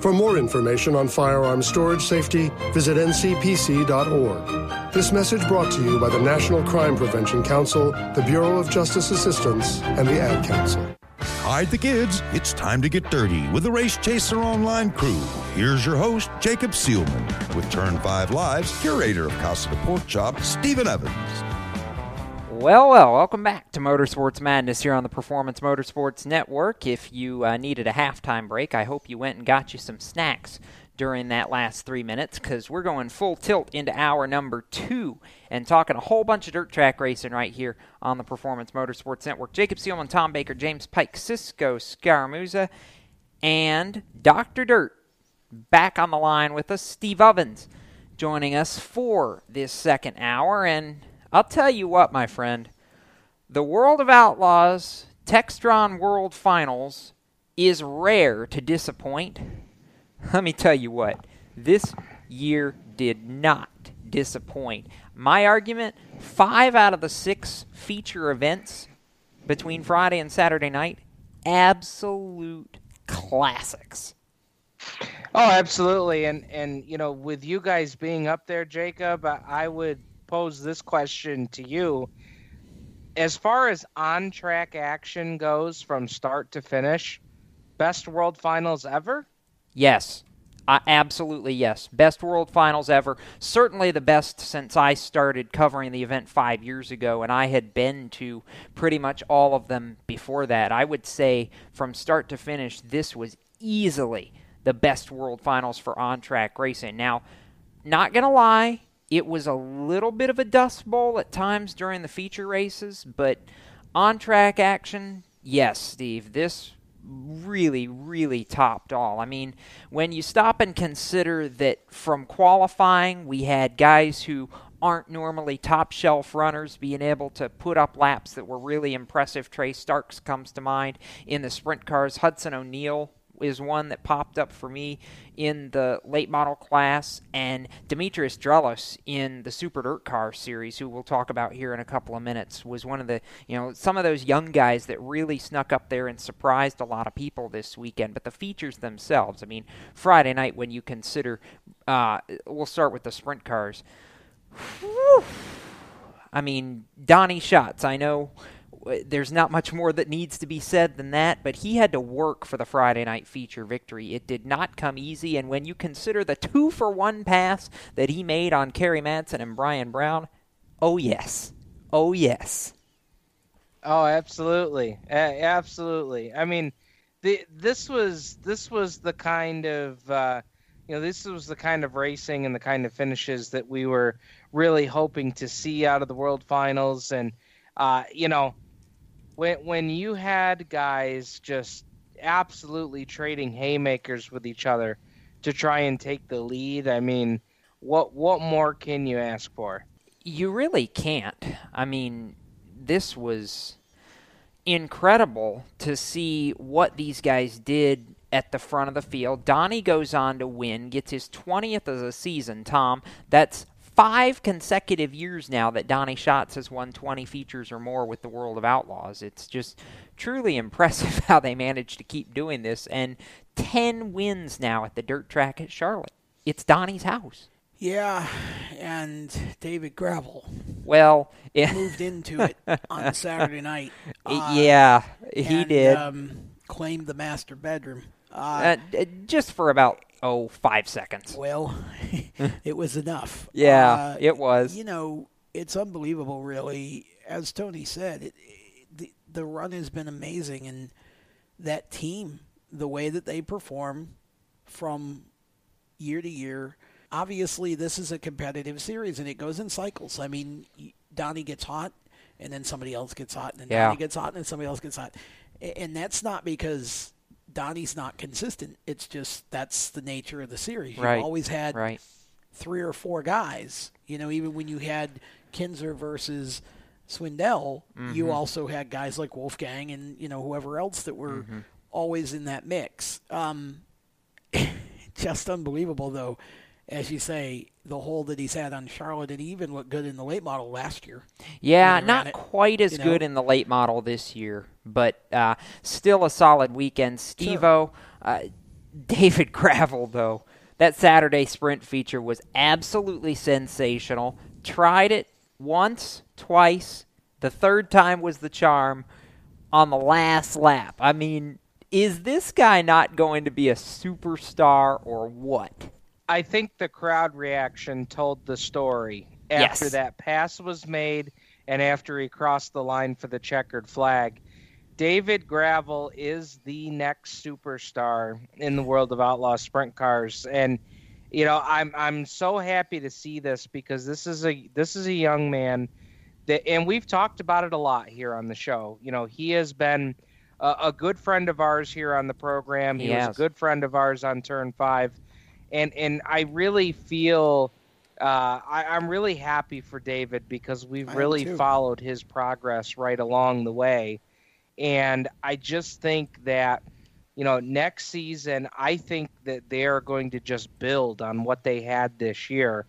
For more information on firearm storage safety, visit ncpc.org. This message brought to you by the National Crime Prevention Council, the Bureau of Justice Assistance, and the Ad Council. Hide the kids. It's time to get dirty with the Race Chaser Online crew. Here's your host, Jacob Seelman, with Turn 5 Live's curator of Casa de Pork Chop, Stephen Evans. Well, well, welcome back to Motorsports Madness here on the Performance Motorsports Network. If you uh, needed a halftime break, I hope you went and got you some snacks during that last three minutes because we're going full tilt into hour number two and talking a whole bunch of dirt track racing right here on the Performance Motorsports Network. Jacob Seelman, Tom Baker, James Pike, Cisco Scaramuza, and Dr. Dirt back on the line with us. Steve Evans joining us for this second hour. And I'll tell you what, my friend, the World of Outlaws Textron World Finals is rare to disappoint. Let me tell you what, this year did not disappoint. My argument five out of the six feature events between Friday and Saturday night, absolute classics. Oh, absolutely. And and you know, with you guys being up there, Jacob, I would pose this question to you. As far as on track action goes from start to finish, best world finals ever? Yes. Uh, absolutely, yes. Best World Finals ever. Certainly the best since I started covering the event five years ago, and I had been to pretty much all of them before that. I would say from start to finish, this was easily the best World Finals for on track racing. Now, not going to lie, it was a little bit of a dust bowl at times during the feature races, but on track action, yes, Steve, this really, really topped all. I mean, when you stop and consider that from qualifying, we had guys who aren't normally top shelf runners being able to put up laps that were really impressive. Trey Starks comes to mind in the sprint cars. Hudson O'Neal is one that popped up for me in the late model class, and Demetrios Drellos in the Super Dirt Car series, who we'll talk about here in a couple of minutes, was one of the you know some of those young guys that really snuck up there and surprised a lot of people this weekend. But the features themselves, I mean, Friday night when you consider, uh, we'll start with the sprint cars. Whew. I mean, Donny Schatz, I know there's not much more that needs to be said than that, but he had to work for the Friday night feature victory. It did not come easy, and when you consider the two for one pass that he made on Kerry Madsen and Brian Brown, oh yes. Oh yes. Oh, absolutely. Absolutely. I mean, the, this was this was the kind of uh, you know this was the kind of racing and the kind of finishes that we were really hoping to see out of the World Finals, and uh, you know when when you had guys just absolutely trading haymakers with each other to try and take the lead, I mean, what what more can you ask for? You really can't. I mean, this was incredible to see what these guys did at the front of the field. Donny goes on to win, gets his 20th of the season, Tom. That's five consecutive years now that Donny Schatz has won 20 features or more with the World of Outlaws. It's just truly impressive how they managed to keep doing this. And 10 wins now at the dirt track at Charlotte. It's Donny's house. Yeah, and David Gravel. Well, it moved into it on Saturday night. Uh, yeah, he and, did. Um, claimed the master bedroom. Uh, uh, just for about oh five seconds. Well, it was enough. Yeah, uh, it was. You know, it's unbelievable, really. As Tony said, it, it, the the run has been amazing, and that team, the way that they perform from year to year. Obviously, this is a competitive series, and it goes in cycles. I mean, Donny gets hot, and then somebody else gets hot, and then yeah. Donny gets hot, and then somebody else gets hot. And that's not because Donny's not consistent. It's just that's the nature of the series. You've right. always had right. three or four guys. You know, even when you had Kinser versus Swindell, mm-hmm. you also had guys like Wolfgang and you know whoever else that were mm-hmm. always in that mix. Um, just unbelievable, though. As you say, the hole that he's had on Charlotte, and he even looked good in the late model last year. Yeah, not it, quite as you know? good in the late model this year, but uh, still a solid weekend. Stevo, sure. uh, David Gravel, though, that Saturday sprint feature was absolutely sensational. Tried it once, twice. The third time was the charm on the last lap. I mean, is this guy not going to be a superstar or what? I think the crowd reaction told the story after yes. that pass was made and after he crossed the line for the checkered flag. David Gravel is the next superstar in the world of outlaw sprint cars and you know I'm I'm so happy to see this because this is a this is a young man that and we've talked about it a lot here on the show. You know, he has been a, a good friend of ours here on the program. He, he was a good friend of ours on turn 5 and and I really feel uh, I, am really happy for David because we've I really followed his progress right along the way, And I just think that, you know, next season, I think that they are going to just build on what they had this year.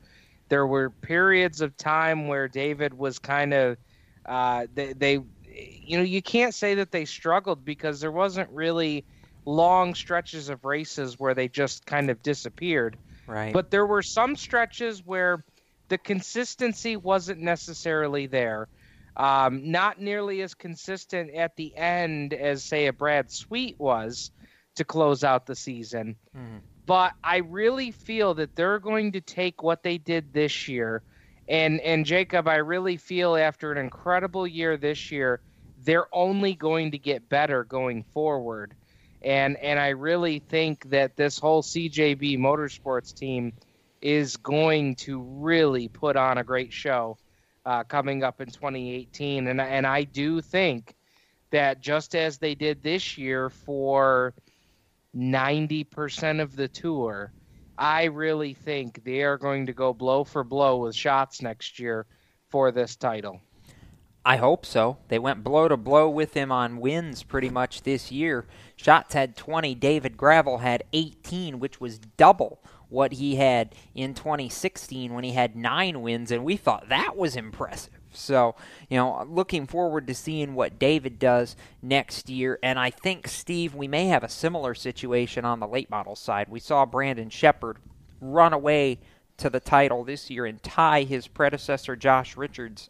There were periods of time where David was kind of, uh, they, they, you know, you can't say that they struggled because there wasn't really long stretches of races where they just kind of disappeared. Right. But there were some stretches where the consistency wasn't necessarily there. Um, not nearly as consistent at the end as, say, a Brad Sweet was to close out the season. Mhm. But I really feel that they're going to take what they did this year. And, and Jacob, I really feel after an incredible year this year, they're only going to get better going forward. And, and I really think that this whole CJB Motorsports team is going to really put on a great show uh, coming up in 2018. And, and I do think that just as they did this year for 90% of the tour, I really think they are going to go blow for blow with Schatz next year for this title. I hope so. They went blow to blow with him on wins pretty much this year. Schatz had 20. David Gravel had 18, which was double what he had in 2016 when he had nine wins, and we thought that was impressive. So, you know, looking forward to seeing what David does next year. And I think, Steve, we may have a similar situation on the late model side. We saw Brandon Sheppard run away to the title this year and tie his predecessor, Josh Richards'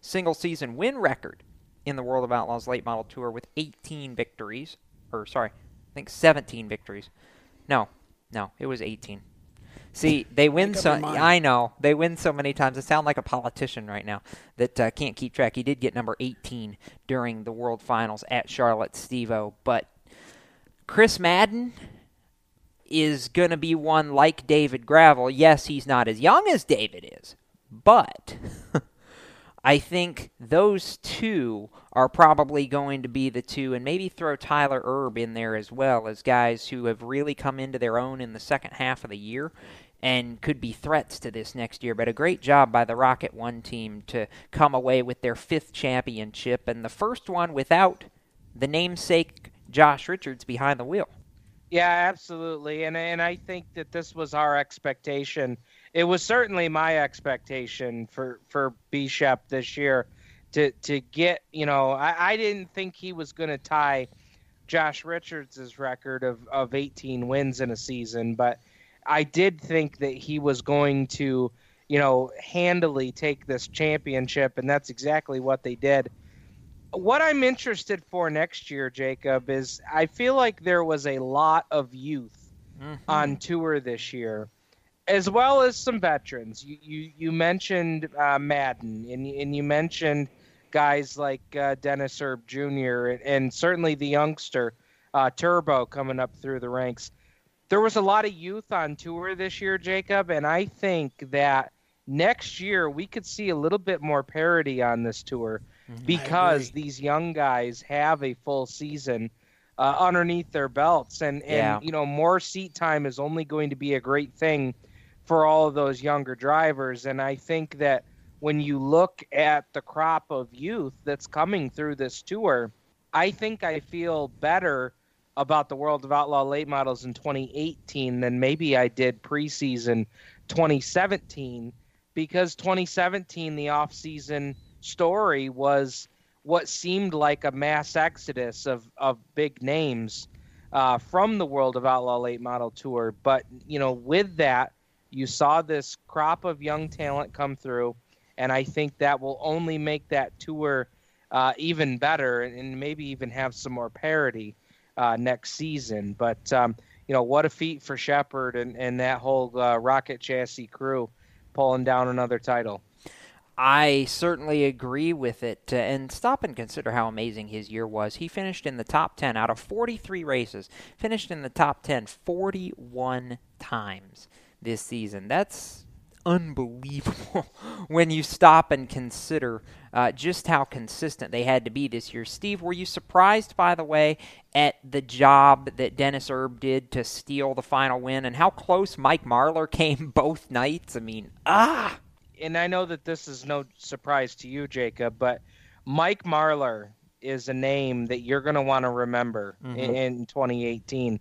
single season win record in the World of Outlaws late model tour with 18 victories. Or, sorry, I think 17 victories. No, no, it was 18. See, they win so. I know they win so many times. I sound like a politician right now that uh, can't keep track. He did get number 18 during the World Finals at Charlotte Stevo, but Chris Madden is going to be one like David Gravel. Yes, he's not as young as David is, but I think those two are probably going to be the two, and maybe throw Tyler Erb in there as well as guys who have really come into their own in the second half of the year and could be threats to this next year. But a great job by the Rocket One team to come away with their fifth championship and the first one without the namesake Josh Richards behind the wheel. Yeah, absolutely. And and I think that this was our expectation. It was certainly my expectation for for Bishop this year to to get, you know, I, I didn't think he was going to tie Josh Richards' record of of 18 wins in a season, but I did think that he was going to, you know, handily take this championship and that's exactly what they did. What I'm interested for next year, Jacob, is I feel like there was a lot of youth mm-hmm. on tour this year, as well as some veterans. You you, you mentioned uh, Madden, and and you mentioned guys like uh, Dennis Erb Jr. and, and certainly the youngster uh, Turbo coming up through the ranks. There was a lot of youth on tour this year, Jacob, and I think that next year we could see a little bit more parity on this tour because these young guys have a full season uh, underneath their belts, and and Yeah. you know more seat time is only going to be a great thing for all of those younger drivers. And I think that when you look at the crop of youth that's coming through this tour, I think I feel better about the World of Outlaw late models in 2018 than maybe I did preseason 2017 because 2017 the off-season story was what seemed like a mass exodus of, of big names uh, from the World of Outlaw Late Model Tour. But, you know, with that, you saw this crop of young talent come through, and I think that will only make that tour uh, even better and, maybe even have some more parity uh, next season. But, um, you know, what a feat for Sheppard and, and that whole uh, Rocket Chassis crew pulling down another title. I certainly agree with it. Uh, and stop and consider how amazing his year was. He finished in the top 10 out of 43 races, finished in the top 10 41 times this season. That's unbelievable when you stop and consider uh, just how consistent they had to be this year. Steve, were you surprised, by the way, at the job that Dennis Erb did to steal the final win and how close Mike Marlar came both nights? I mean, ah! and I know that this is no surprise to you, Jacob, but Mike Marlar is a name that you're going to want to remember Mhm. in, in 2018.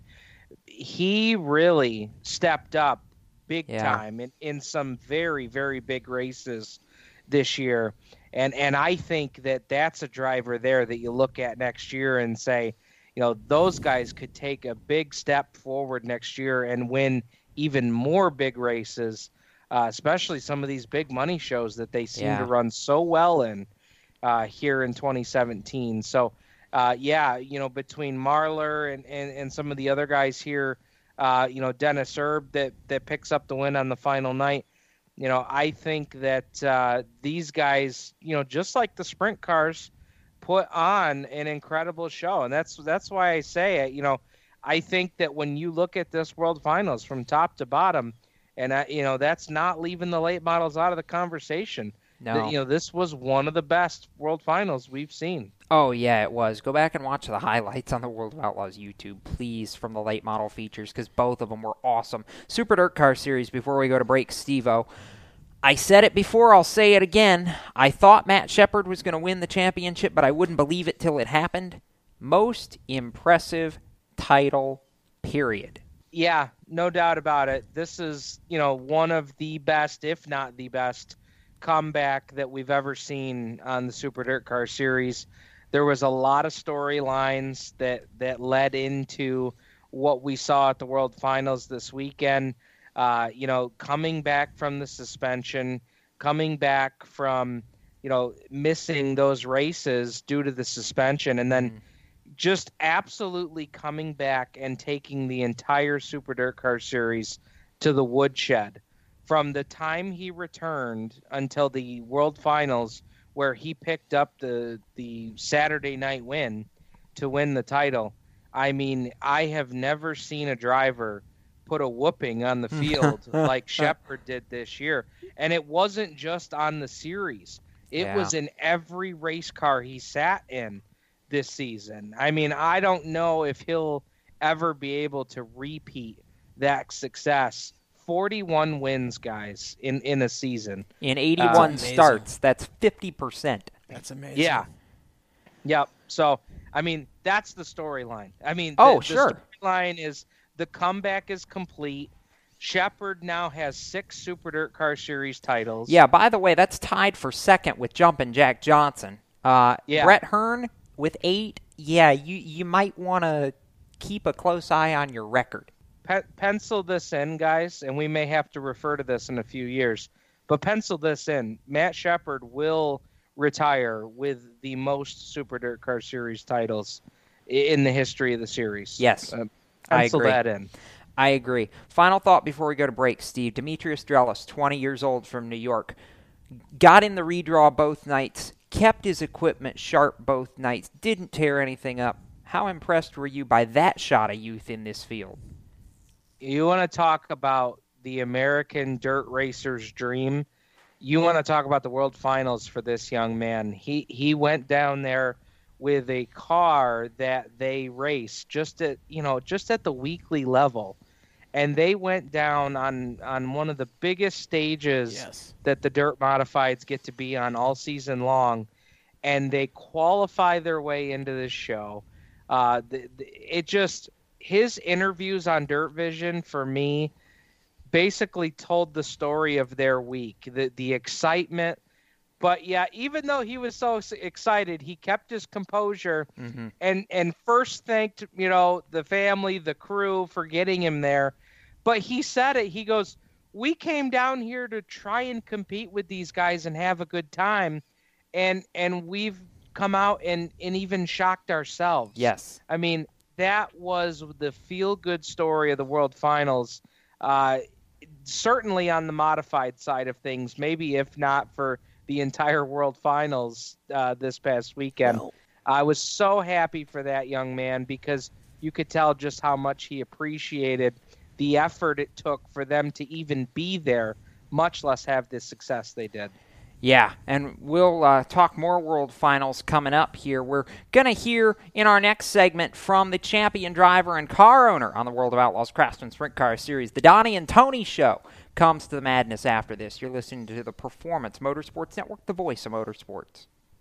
He really stepped up big Yeah. time in, in some very very big races this year, and and I think that that's a driver there that you look at next year and say, you know, those guys could take a big step forward next year and win even more big races, uh, especially some of these big money shows that they seem Yeah. to run so well in uh, here in 2017. So, uh, yeah, you know, between Marlar and, and, and some of the other guys here, uh, you know, Dennis Erb that, that picks up the win on the final night. You know, I think that uh, these guys, you know, just like the sprint cars, put on an incredible show, and that's that's why I say it. You know, I think that when you look at this World Finals from top to bottom, and I, you know, that's not leaving the late models out of the conversation. No. You know, this was one of the best World Finals we've seen. Oh yeah, it was. Go back and watch the highlights on the World of Outlaws YouTube, please, from the late model features because both of them were awesome. Super Dirt Car Series. Before we go to break, Stevo, I said it before. I'll say it again. I thought Matt Sheppard was going to win the championship, but I wouldn't believe it till it happened. Most impressive title. Period. Yeah, no doubt about it. This is, you know, one of the best, if not the best, comeback that we've ever seen on the Super Dirt Car Series. There was a lot of storylines that that led into what we saw at the World Finals this weekend. Uh, you know, coming back from the suspension, coming back from you know missing those races due to the suspension, and then just absolutely coming back and taking the entire Super Dirt Car Series to the woodshed. From the time he returned until the World Finals, where he picked up the the Saturday night win to win the title. I mean, I have never seen a driver put a whooping on the field like Sheppard did this year. And it wasn't just on the series. It Yeah. was in every race car he sat in this season. I mean, I don't know if he'll ever be able to repeat that success. 41 wins, guys, in in a season. In Uh, 81 starts, that's 50%. That's amazing. yeah. Yep. So, I mean, that's the storyline. I mean, Oh, sure. The storyline is the comeback is complete. Sheppard now has six Super Dirt Car Series titles. Yeah, by the way, that's tied for second with Jumpin' Jack Johnson. Uh, Yeah. Brett Hearn with eight. Yeah, you, you might want to keep a close eye on your record. Pe- pencil this in, guys, and we may have to refer to this in a few years. But pencil this in: Matt Sheppard will retire with the most Super Dirt Car Series titles in the history of the series. Yes, Uh, I pencil agree. that in. I agree. Final thought before we go to break, Steve. Demetrios Drellos, 20 years old from New York, got in the redraw both nights, kept his equipment sharp both nights, didn't tear anything up. How impressed were you by that shot of youth in this field? You want to talk about the American dirt racer's dream? You want to talk about the World Finals for this young man? He he went down there with a car that they race just at you know just at the weekly level, and they went down on on one of the biggest stages Yes. that the dirt modifieds get to be on all season long, and they qualify their way into this show. Uh, the, the, it just his interviews on Dirt Vision for me basically told the story of their week, the the excitement. But yeah, even though he was so excited, he kept his composure Mm-hmm. and and first thanked you know the family, the crew for getting him there. But he said it. He goes, "We came down here to try and compete with these guys and have a good time, and and we've come out and and even shocked ourselves." Yes. I mean, that was the feel good story of the World Finals. Uh, certainly on the modified side of things, maybe if not for the entire World Finals uh, this past weekend. I was so happy for that young man because you could tell just how much he appreciated the effort it took for them to even be there, much less have the success they did. Yeah, and we'll uh, talk more World Finals coming up here. We're going to hear in our next segment from the champion driver and car owner on the World of Outlaws Craftsman Sprint Car Series. The Donny and Tony Show comes to the madness after this. You're listening to the Performance Motorsports Network, the voice of motorsports.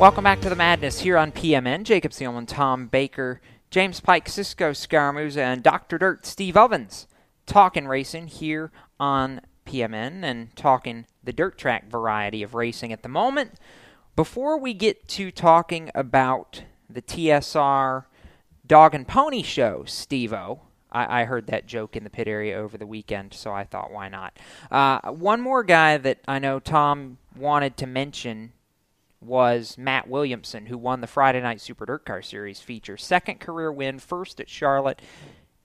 Welcome back to the madness here on PMN. Jacob Seelman, Tom Baker, James Pike, Cisco Scaramuza, and Dr. Dirt, Steve Evans, talking racing here on PMN and talking the dirt track variety of racing at the moment. Before we get to talking about the TSR Dog and Pony show, Steve O, I, I heard that joke in the pit area over the weekend, so I thought, why not? Uh, one more guy that I know Tom wanted to mention was Matt Williamson, who won the Friday Night Super Dirt Car Series feature. Second career win, first at Charlotte.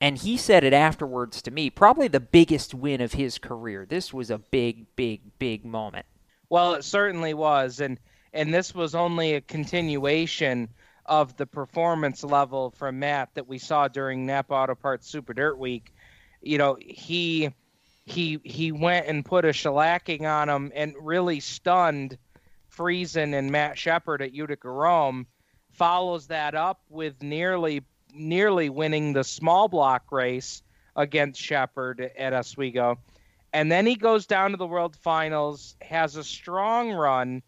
And he said it afterwards to me, probably the biggest win of his career. This was a big, big, big moment. Well, it certainly was, and and this was only a continuation of the performance level from Matt that we saw during Napa Auto Parts Super Dirt Week. You know, he he he went and put a shellacking on him and really stunned Friesen and Matt Sheppard at Utica Rome. Follows that up with nearly nearly winning the small block race against Sheppard at Oswego. And then he goes down to the World Finals, has a strong run,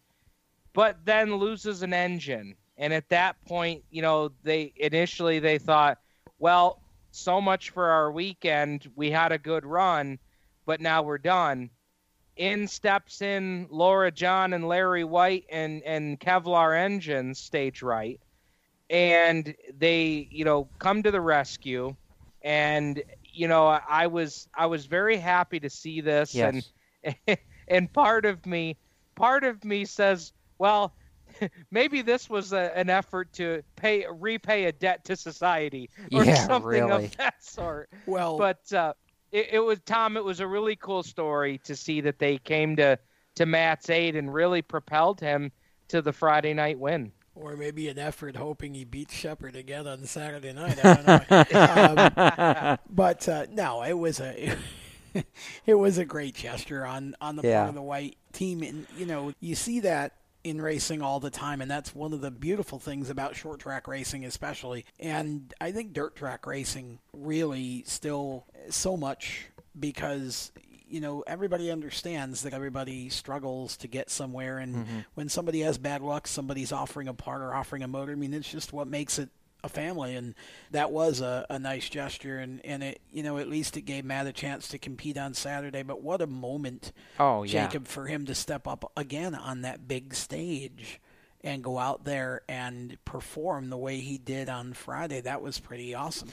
but then loses an engine. And at that point, you know, they initially they thought, well, so much for our weekend. We had a good run, but now we're done. In steps in Laura John and Larry White and and Kevlar engines stage right. And they, you know, come to the rescue and you know, I was I was very happy to see this Yes. and and part of me part of me says, well, maybe this was a, an effort to pay repay a debt to society or Yeah, something really. of that sort. Well, but uh, it, it was Tom. It was a really cool story to see that they came to to Matt's aid and really propelled him to the Friday night win. Or maybe an effort hoping he beats Sheppard again on Saturday night. I don't know. um, but uh, no, it was a it was a great gesture on on the Yeah. part of the white team, and you know you see that in racing all the time, and that's one of the beautiful things about short track racing, especially. And I think dirt track racing really still so much because you know, everybody understands that everybody struggles to get somewhere, and Mhm. when somebody has bad luck, somebody's offering a part or offering a motor. I mean, it's just what makes it a family, and that was a, a nice gesture, and and it you know at least it gave Matt a chance to compete on Saturday. But what a moment, Oh, yeah. Jacob, for him to step up again on that big stage. And go out there and perform the way he did on Friday. That was pretty awesome.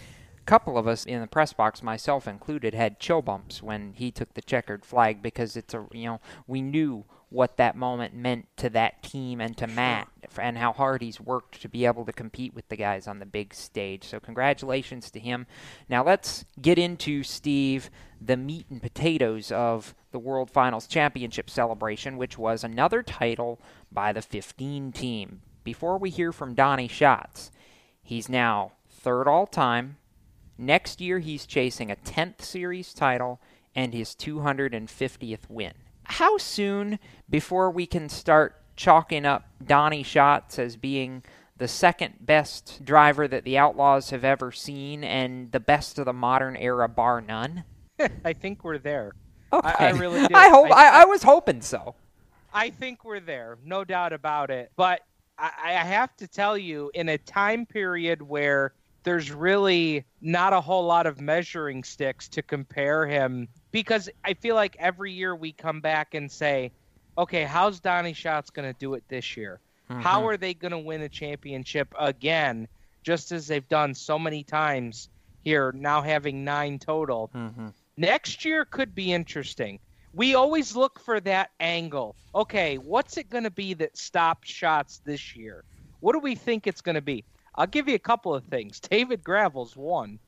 couple of us in the press box, myself included, had chill bumps when he took the checkered flag because it's a you know we knew what that moment meant to that team and to Matt and how hard he's worked to be able to compete with the guys on the big stage. So congratulations to him. Now let's get into Steve the meat and potatoes of the World Finals Championship celebration, which was another title by the 15 team. Before we hear from Donny Schatz, he's now third all time. Next year, he's chasing a 10th series title and his 250th win. How soon before we can start chalking up Donny Schatz as being the second best driver that the Outlaws have ever seen and the best of the modern era, bar none? I think we're there. Okay. I, I really do. I hope. I, I was hoping so. I think we're there, no doubt about it. But I, I have to tell you, in a time period where there's really not a whole lot of measuring sticks to compare him, because I feel like every year we come back and say, okay, how's Donny Schatz going to do it this year? How Mhm. are they going to win a championship again, just as they've done so many times here, now having nine total? Mm-hmm. Next year could be interesting. We always look for that angle. Okay, what's it going to be that stops Schatz this year? What do we think it's going to be? I'll give you a couple of things. David Gravel's one.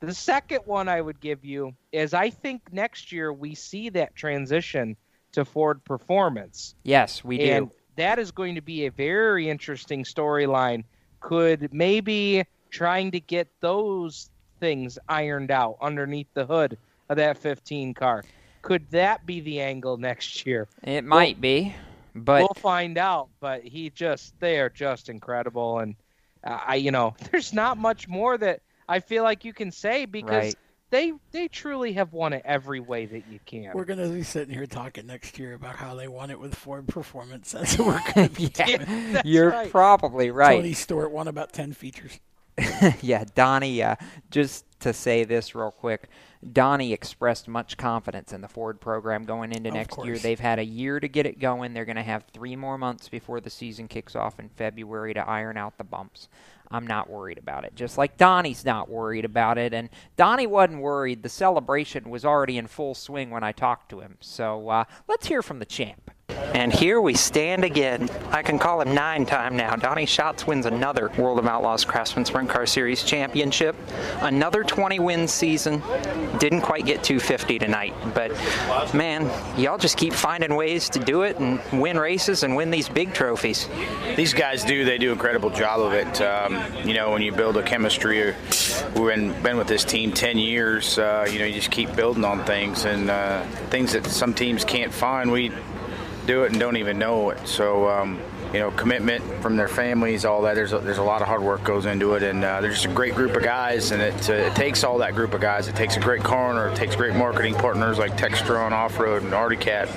The second one I would give you is I think next year we see that transition to Ford Performance. Yes, we do. And that is going to be a very interesting storyline. Could maybe trying to get those things ironed out underneath the hood of that 15 car. Could that be the angle next year? It might be, but we'll find out. But he just they are just incredible, and uh, I you know there's not much more that I feel like you can say because Right. they they truly have won it every way that you can. We're going to be sitting here talking next year about how they won it with Ford Performance. That's what we're going to be doing. You're right. probably right. Tony Stewart won about 10 features. yeah, Donny, uh, just to say this real quick, Donny expressed much confidence in the Ford program going into Of next year. course. They've had a year to get it going. They're going to have three more months before the season kicks off in February to iron out the bumps. I'm not worried about it. Just like Donny's not worried about it. And Donny wasn't worried. The celebration was already in full swing when I talked to him. So uh, let's hear from the champ. And here we stand again. I can call him nine time now. Donny Schatz wins another World of Outlaws Craftsman Sprint Car Series championship. Another 20 win season. Didn't quite get 250 tonight, but man, y'all just keep finding ways to do it and win races and win these big trophies. These guys do. They do an incredible job of it. Um, you know, when you build a chemistry, we've been, been with this team 10 years, uh, you know, you just keep building on things and uh, things that some teams can't find. We do it and don't even know it. So, um, you know, commitment from their families, all that. There's a, there's a lot of hard work goes into it, and uh, they're just a great group of guys. And it, uh, it takes all that group of guys. It takes a great corner. It takes great marketing partners like Textron Off Road and Arctic Cat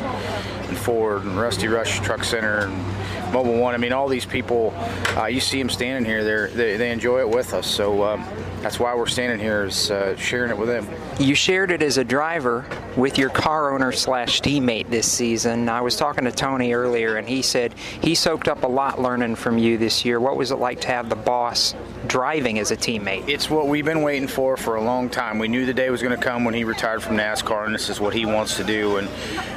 and Ford and Rusty Rush Truck Center and Mobil 1. I mean, all these people, uh, you see them standing here. They they enjoy it with us. So um, that's why we're standing here is uh, sharing it with them. You shared it as a driver with your car owner slash teammate this season. I was talking to Tony earlier, and he said he soaked up a lot learning from you this year. What was it like to have the boss driving as a teammate? It's what we've been waiting for for a long time. We knew the day was going to come when he retired from NASCAR, and this is what he wants to do. And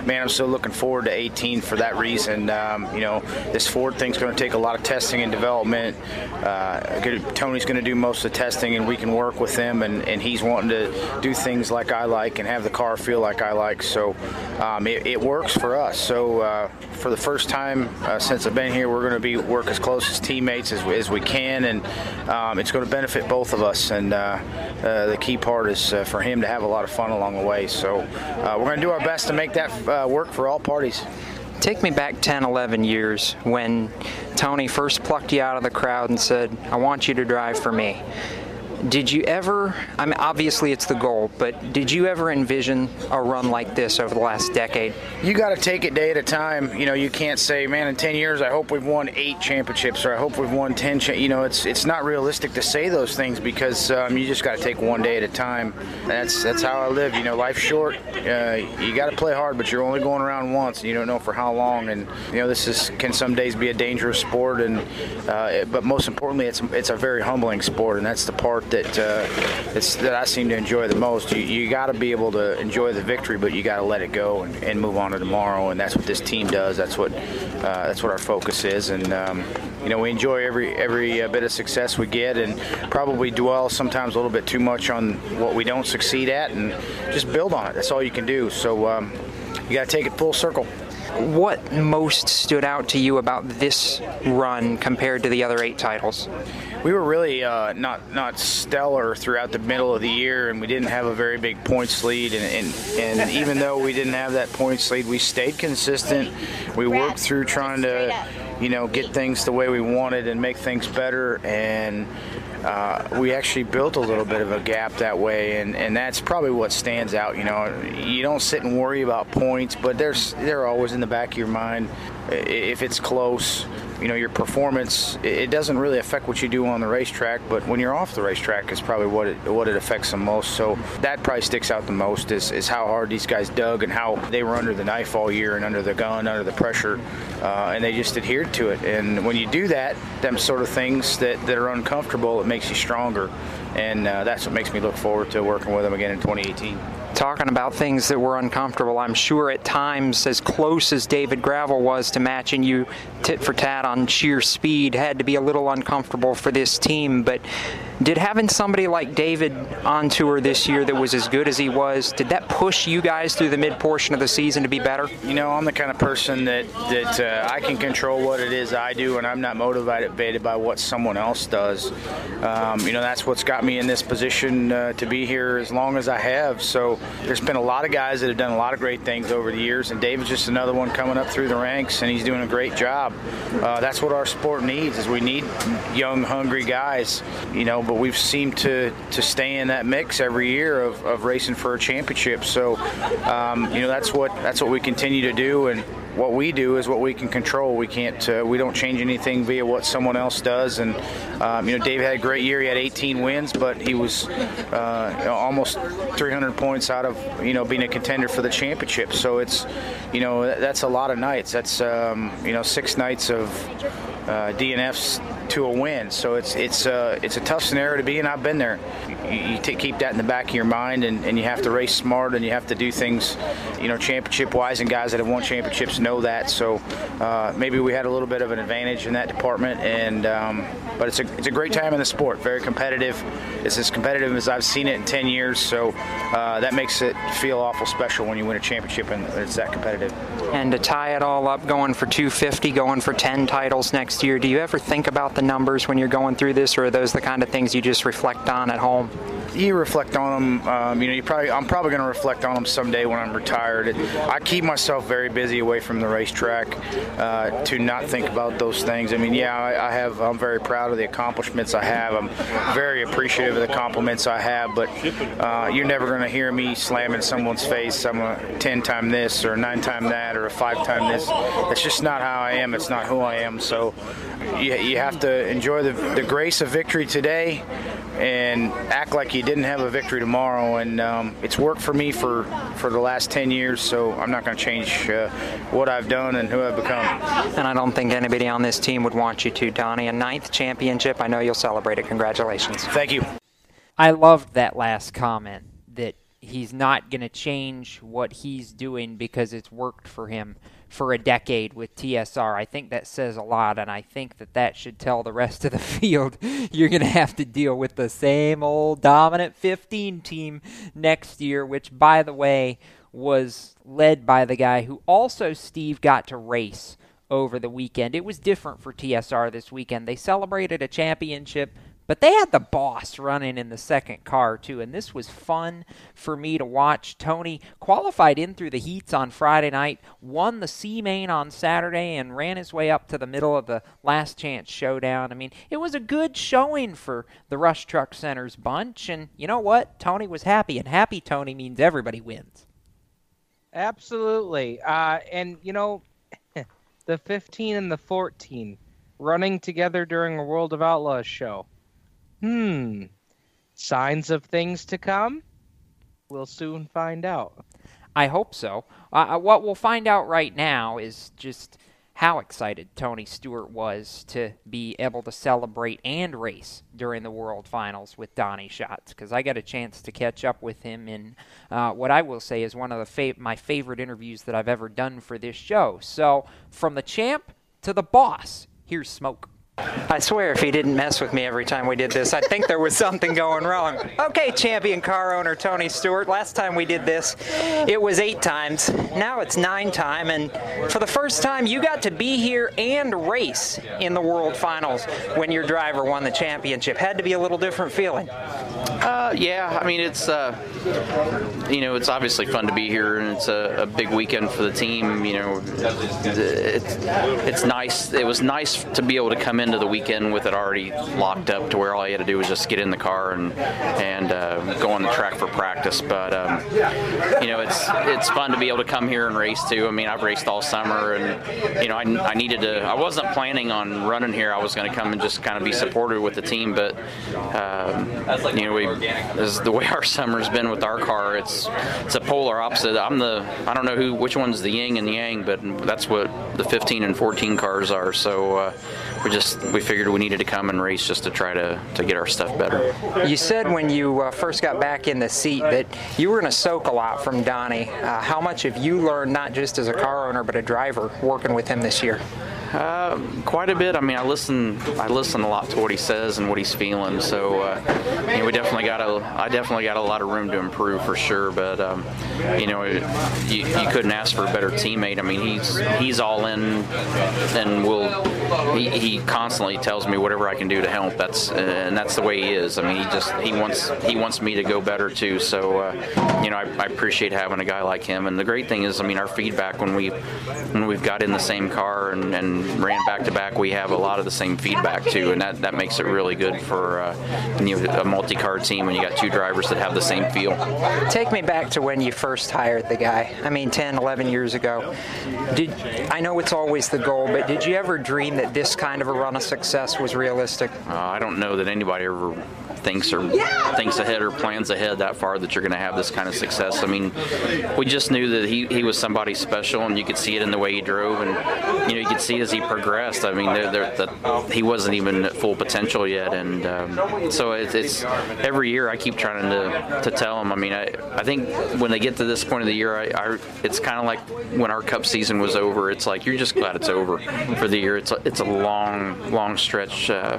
man, I'm so looking forward to 18 for that reason. Um, you know, this Ford thing's going to take a lot of testing and development. Uh, Tony's going to do most of the testing, and we can work with him. And, and he's wanting to do things like I like and have the car feel like I like. So um, it, it works for us. So uh, for the first time uh, since I've been here, we're going to be work as close as teammates as, as we can, and um, it's going to benefit both of us. And uh, uh, the key part is uh, for him to have a lot of fun along the way. So uh, we're going to do our best to make that uh, work for all parties. Take me back 10, 11 years when Tony first plucked you out of the crowd and said, I want you to drive for me. Did you ever, I mean, obviously it's the goal, but did you ever envision a run like this over the last decade? You got to take it day at a time. You know, you can't say, man, in 10 years, I hope we've won eight championships or I hope we've won 10. Cha-. You know, it's it's not realistic to say those things because um, you just got to take one day at a time. That's that's how I live. You know, life's short. Uh, you got to play hard, but you're only going around once. And you don't know for how long. And you know, this is can some days be a dangerous sport, and uh, but most importantly, it's it's a very humbling sport, and that's the part that uh, it's that I seem to enjoy the most. You, you got to be able to enjoy the victory, but you got to let it go and, and, move on to tomorrow, and that's what this team does. That's what uh, that's what our focus is, and. Um, you know, we enjoy every every uh, bit of success we get, and probably dwell sometimes a little bit too much on what we don't succeed at, and just build on it. That's all you can do. So um, you got to take it full circle what most stood out to you about this run compared to the other eight titles? We were really uh, not not stellar throughout the middle of the year, and we didn't have a very big points lead. And, and, and even though we didn't have that points lead, we stayed consistent. We worked through trying to, you know, get things the way we wanted and make things better. And uh, we actually built a little bit of a gap that way, and, and that's probably what stands out. You know, you don't sit and worry about points, but there's they're always in the back of your mind if it's close you know your performance it doesn't really affect what you do on the racetrack but when you're off the racetrack is probably what it what it affects the most. So that probably sticks out the most is, is how hard these guys dug and how they were under the knife all year and under the gun under the pressure uh, and they just adhered to it. And when you do that them sort of things that, that are uncomfortable it makes you stronger and uh, that's what makes me look forward to working with them again in 2018 talking about things that were uncomfortable. I'm sure at times, as close as David Gravel was to matching you tit for tat on sheer speed, had to be a little uncomfortable for this team. But did having somebody like David on tour this year that was as good as he was, did that push you guys through the mid portion of the season to be better? You know, I'm the kind of person that that uh, I can control what it is I do, and I'm not motivated by what someone else does. Um, you know, that's what's got me in this position uh, to be here as long as I have. So there's been a lot of guys that have done a lot of great things over the years, and David's just another one coming up through the ranks, and he's doing a great job. Uh, that's what our sport needs: is we need young, hungry guys. You know, but we've seemed to to stay in that mix every year of, of racing for a championship. So, um, you know, that's what that's what we continue to do, and what we do is what we can control. We can't, uh, we don't change anything via what someone else does. And um, you know, Dave had a great year. He had 18 wins, but he was uh, almost 300 points out of you know being a contender for the championship. So it's, you know, that's a lot of nights. That's um, you know six nights of uh, DNFs to a win. So it's it's uh, it's a tough scenario to be in. I've been there. You, you t- keep that in the back of your mind, and, and you have to race smart, and you have to do things, you know, championship wise. And guys that have won championships know that. So uh, maybe we had a little bit of an advantage in that department. And um, but it's a it's a great time in the sport. Very competitive. It's as competitive as I've seen it in 10 years. So uh, that makes it feel awful special when you win a championship and it's that competitive. And to tie it all up, going for 250, going for 10 titles next year. Do you ever think about the numbers when you're going through this, or are those the kind of things you just reflect on at home? You reflect on them. Um, you know, you probably I'm probably going to reflect on them someday when I'm retired. I keep myself very busy away from the racetrack uh, to not think about those things. I mean, yeah, I, I, have. I'm very proud of the accomplishments I have. I'm very appreciative of the compliments I have. But uh, you're never going to hear me slamming someone's face. I'm a 10 time this or a 9 time that or a 5 time this. It's just not how I am. It's not who I am. So you, you have to enjoy the, the grace of victory today and act like you didn't have a victory tomorrow. And um, it's worked for me for, for the last 10 years, so I'm not going to change uh, what I've done and who I've become. And I don't think anybody on this team would want you to, Donny. A ninth championship, I know you'll celebrate it. Congratulations. Thank you. I loved that last comment that he's not going to change what he's doing because it's worked for him for a decade with TSR. I think that says a lot, and I think that that should tell the rest of the field you're going to have to deal with the same old dominant 15 team next year, which, by the way, was led by the guy who also Steve got to race over the weekend. It was different for TSR this weekend. They celebrated a championship But they had the boss running in the second car, too, and this was fun for me to watch. Tony qualified in through the heats on Friday night, won the C main on Saturday, and ran his way up to the middle of the last chance showdown. I mean, it was a good showing for the Rush Truck Center's bunch, and you know what? Tony was happy, and happy Tony means everybody wins. Absolutely. Uh, and, you know, the 15 and the 14 running together during a World of Outlaws show Hmm. Signs of things to come? We'll soon find out. I hope so. Uh, uh, what we'll find out right now is just how excited Tony Stewart was to be able to celebrate and race during the World Finals with Donny Schatz because I got a chance to catch up with him in uh, what I will say is one of the my favorite interviews that I've ever done for this show. So from the champ to the boss, here's Smoke. I swear, if he didn't mess with me every time we did this, I'd think there was something going wrong. Okay, champion car owner Tony Stewart. Last time we did this, it was eight times. Now it's nine time, and for the first time, you got to be here and race in the World Finals when your driver won the championship. Had to be a little different feeling. Uh, yeah, I mean it's uh, you know it's obviously fun to be here, and it's a, a big weekend for the team. You know, it's it's nice. It was nice to be able to come into the weekend with it already locked up to where all I had to do was just get in the car and and uh, go on the track for practice. But um, you know, it's it's fun to be able to come here and race too. I mean, I've raced all summer, and you know, I, I needed to. I wasn't planning on running here. I was going to come and just kind of be supportive with the team, but um, you know, we is the way our summer's been with our car. It's it's a polar opposite. I'm the I don't know who which one's the yin and yang, but that's what the 15 and 14 cars are. So uh, we just we figured we needed to come and race just to try to, to get our stuff better. You said when you uh, first got back in the seat that you were going to soak a lot from Donny. Uh, how much have you learned, not just as a car owner but a driver, working with him this year? Uh, quite a bit. I mean, I listen. I listen a lot to what he says and what he's feeling. So, uh, you know, we definitely got a. I definitely got a lot of room to improve for sure. But, um, you know, you, you couldn't ask for a better teammate. I mean, he's he's all in, and will. He, he constantly tells me whatever I can do to help. That's and that's the way he is. I mean, he just he wants he wants me to go better too. So, uh, you know, I, I appreciate having a guy like him. And the great thing is, I mean, our feedback when we when we've got in the same car and, and ran back to back, we have a lot of the same feedback too, and that, that makes it really good for uh, you know, a multi-car team when you got two drivers that have the same feel. Take me back to when you first hired the guy. I mean, 10, 11 years ago. Did I know it's always the goal, but did you ever dream that this kind of a run of success was realistic? Uh, I don't know that anybody ever thinks or thinks ahead or plans ahead that far that you're going to have this kind of success. I mean, we just knew that he, he was somebody special, and you could see it in the way he drove, and you know you could see as he progressed. I mean, they're, they're, the, he wasn't even at full potential yet, and um, so it, it's every year I keep trying to, to tell him. I mean, I, I think when they get to this point of the year, I, I it's kind of like when our Cup season was over. It's like you're just glad it's over for the year. It's a, it's a long long stretch, uh,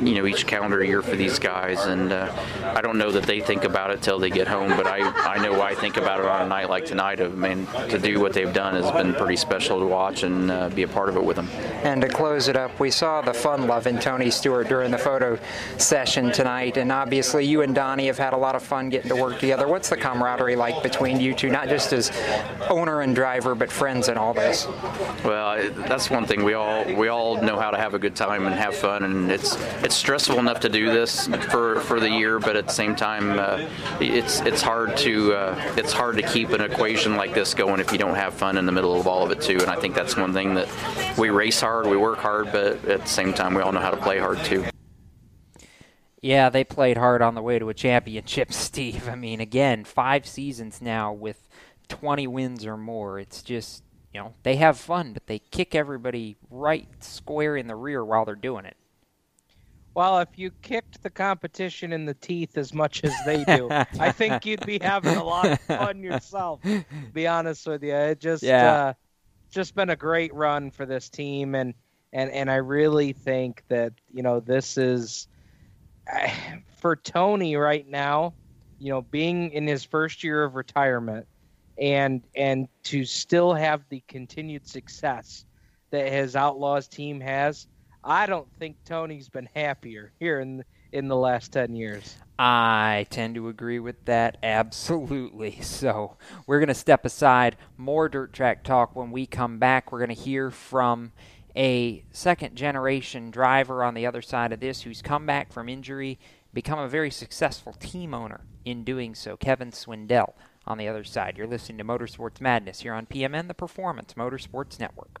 you know, each calendar year for these guys and uh, I don't know that they think about it till they get home. But I, I know I think about it on a night like tonight. I mean, to do what they've done has been pretty special to watch and uh, be a part of it with them. And to close it up, we saw the fun love loving Tony Stewart during the photo session tonight, and obviously you and Donny have had a lot of fun getting to work together. What's the camaraderie like between you two, not just as owner and driver, but friends and all this? Well, that's one thing we all we all know how to have a good time and have fun, and it's it's stressful enough to do this for for the year, but at the same time, uh, it's it's hard to uh, it's hard to keep an equation like this going if you don't have fun in the middle of all of it too. And I think that's one thing that we race hard, we work hard, but at the same time, we all know how to play hard too. Yeah, they played hard on the way to a championship, Steve. I mean, again, five seasons now with 20 wins or more. It's just, you know, they have fun, but they kick everybody right square in the rear while they're doing it. Well, if you kicked the competition in the teeth as much as they do, I think you'd be having a lot of fun yourself. To be honest with you, it just yeah. uh, just been a great run for this team, and and and I really think that you know this is for Tony right now. You know, being in his first year of retirement, and and to still have the continued success that his Outlaws team has I don't think Tony's been happier here in in the last 10 years. I tend to agree with that absolutely. So we're going to step aside. More dirt track talk when we come back. We're going to hear from a second generation driver on the other side of this who's come back from injury, become a very successful team owner in doing so. Kevin Swindell on the other side. You're listening to Motorsports Madness here on PMN, the Performance Motorsports Network.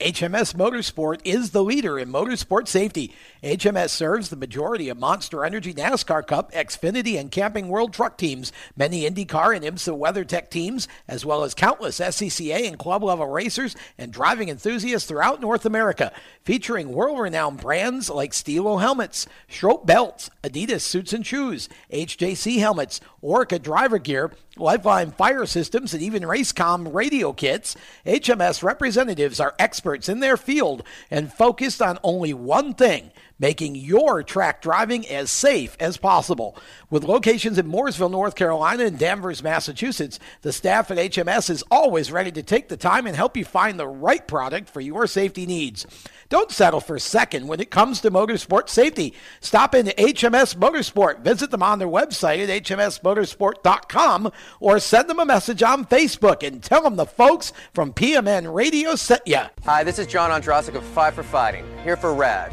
HMS Motorsport is the leader in motorsport safety. HMS serves the majority of Monster Energy NASCAR Cup, Xfinity, and Camping World Truck teams, many IndyCar and IMSA WeatherTech teams, as well as countless SCCA and club level racers and driving enthusiasts throughout North America, featuring world renowned brands like Stilo helmets, Schroth belts, Adidas suits and shoes, HJC helmets, Orca driver gear, Lifeline fire systems, and even Racecom radio kits. HMS representatives are experts in their field and focused on only one thing making your track driving as safe as possible. With locations in Mooresville, North Carolina, and Danvers, Massachusetts, the staff at HMS is always ready to take the time and help you find the right product for your safety needs. Don't settle for second when it comes to motorsport safety. Stop into HMS Motorsport. Visit them on their website at hmsmotorsport.com or send them a message on Facebook and tell them the folks from PMN Radio sent you. Hi, this is John Ondrasik of Five for Fighting, here for RAD,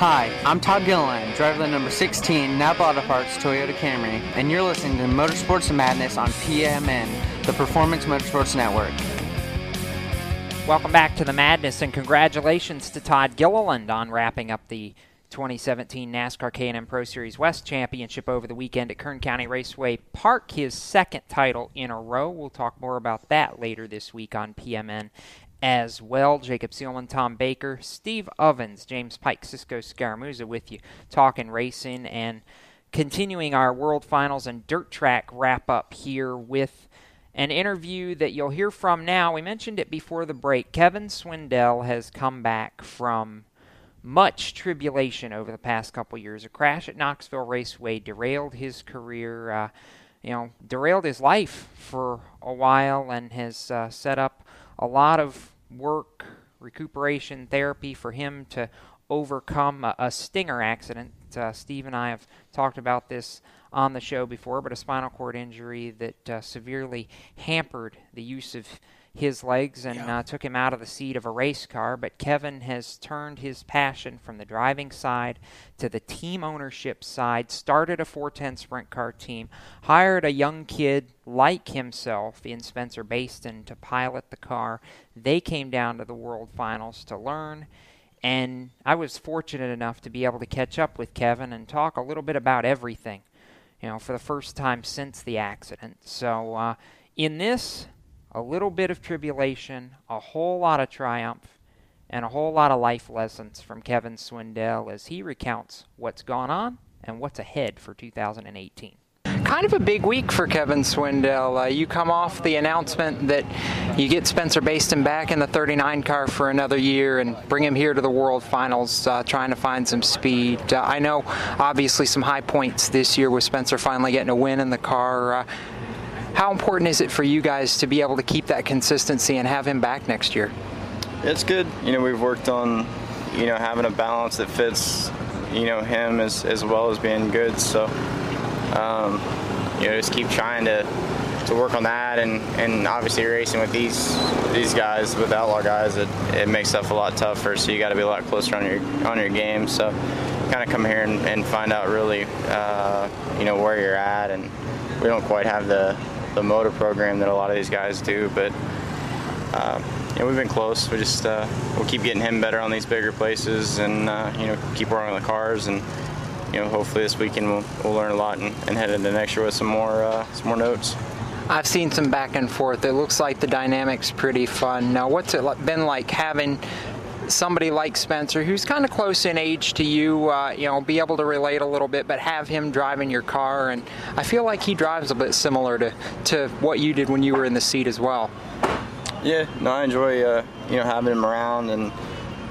Hi, I'm Todd Gilliland, driver number 16, Napa Auto Parts Toyota Camry, and you're listening to Motorsports Madness on PMN, the Performance Motorsports Network. Welcome back to the madness, and congratulations to Todd Gilliland on wrapping up the 2017 NASCAR K&N Pro Series West Championship over the weekend at Kern County Raceway Park, his second title in a row. We'll talk more about that later this week on PMN as well. Jacob Seelman, Tom Baker, Steve Evans, James Pike, Cisco Scaramuza with you, talking racing and continuing our World Finals and Dirt Track wrap up here with an interview that you'll hear from now. We mentioned it before the break. Kevin Swindell has come back from much tribulation over the past couple years. A crash at Knoxville Raceway derailed his career, uh, you know, derailed his life for a while, and has uh, set up a lot of work, recuperation, therapy for him to overcome a, a stinger accident. Uh, Steve and I have talked about this on the show before, but a spinal cord injury that uh, severely hampered the use of his legs and yeah. uh, took him out of the seat of a race car. But Kevin has turned his passion from the driving side to the team ownership side, started a 410 sprint car team, hired a young kid like himself in Spencer Bayston to pilot the car. They came down to the World Finals to learn. And I was fortunate enough to be able to catch up with Kevin and talk a little bit about everything you know, for the first time since the accident. So, uh, in this, a little bit of tribulation, a whole lot of triumph, and a whole lot of life lessons from Kevin Swindell as he recounts what's gone on and what's ahead for 2018 kind of a big week for Kevin Swindell. Uh, you come off the announcement that you get Spencer Bayston back in the 39 car for another year and bring him here to the World Finals, uh, trying to find some speed. Uh, I know, obviously, some high points this year with Spencer finally getting a win in the car. How important is it for you guys to be able to keep that consistency and have him back next year? It's good. You know, we've worked on, you know, having a balance that fits, you know, him as, as well as being good. So, um, you know, just keep trying to to work on that, and, and obviously racing with these these guys, with outlaw guys, it, it makes stuff a lot tougher. So you got to be a lot closer on your on your game. So kind of come here and, and find out really, uh, you know, where you're at, and we don't quite have the the motor program that a lot of these guys do, but. Uh, yeah, we've been close. We just uh, we'll keep getting him better on these bigger places, and uh, you know keep working on the cars, and you know hopefully this weekend we'll, we'll learn a lot and, and, head into next year with some more uh, some more notes. I've seen some back and forth. It looks like the dynamics pretty fun. Now, what's it been like having somebody like Spencer, who's kind of close in age to you, uh, you know, be able to relate a little bit, but have him driving your car. And I feel like he drives a bit similar to, to what you did when you were in the seat as well. Yeah, no, I enjoy, uh, you know, having him around. And,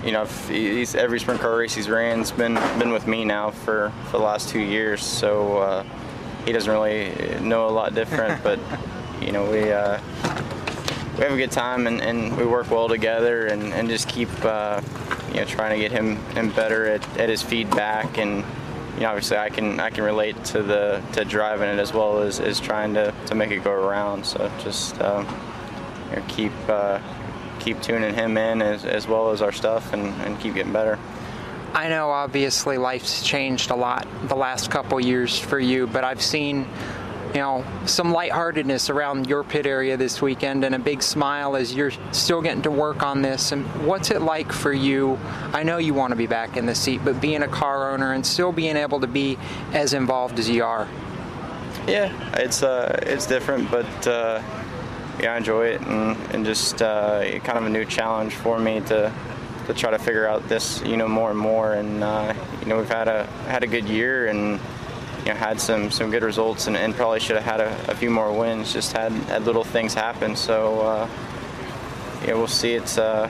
you know, he's, every sprint car race he's ran has been, been with me now for, for the last two years. So uh, he doesn't really know a lot different, but, you know, we. Uh, we have a good time and, and we work well together and, and just keep uh, you know trying to get him, him better at, at his feedback and you know obviously I can I can relate to the to driving it as well as, as trying to, to make it go around so just um, you know, keep uh, keep tuning him in as, as well as our stuff and, and keep getting better. I know obviously life's changed a lot the last couple years for you, but I've seen you know, some lightheartedness around your pit area this weekend and a big smile as you're still getting to work on this. And what's it like for you? I know you want to be back in the seat, but being a car owner and still being able to be as involved as you are. Yeah, it's uh, it's different, but uh, yeah, I enjoy it and, and just uh, kind of a new challenge for me to to try to figure out this, you know, more and more. And uh, you know, we've had a had a good year and you know, had some some good results and, and probably should have had a, a, few more wins. Just had had little things happen. So uh, yeah, we'll see. It's uh,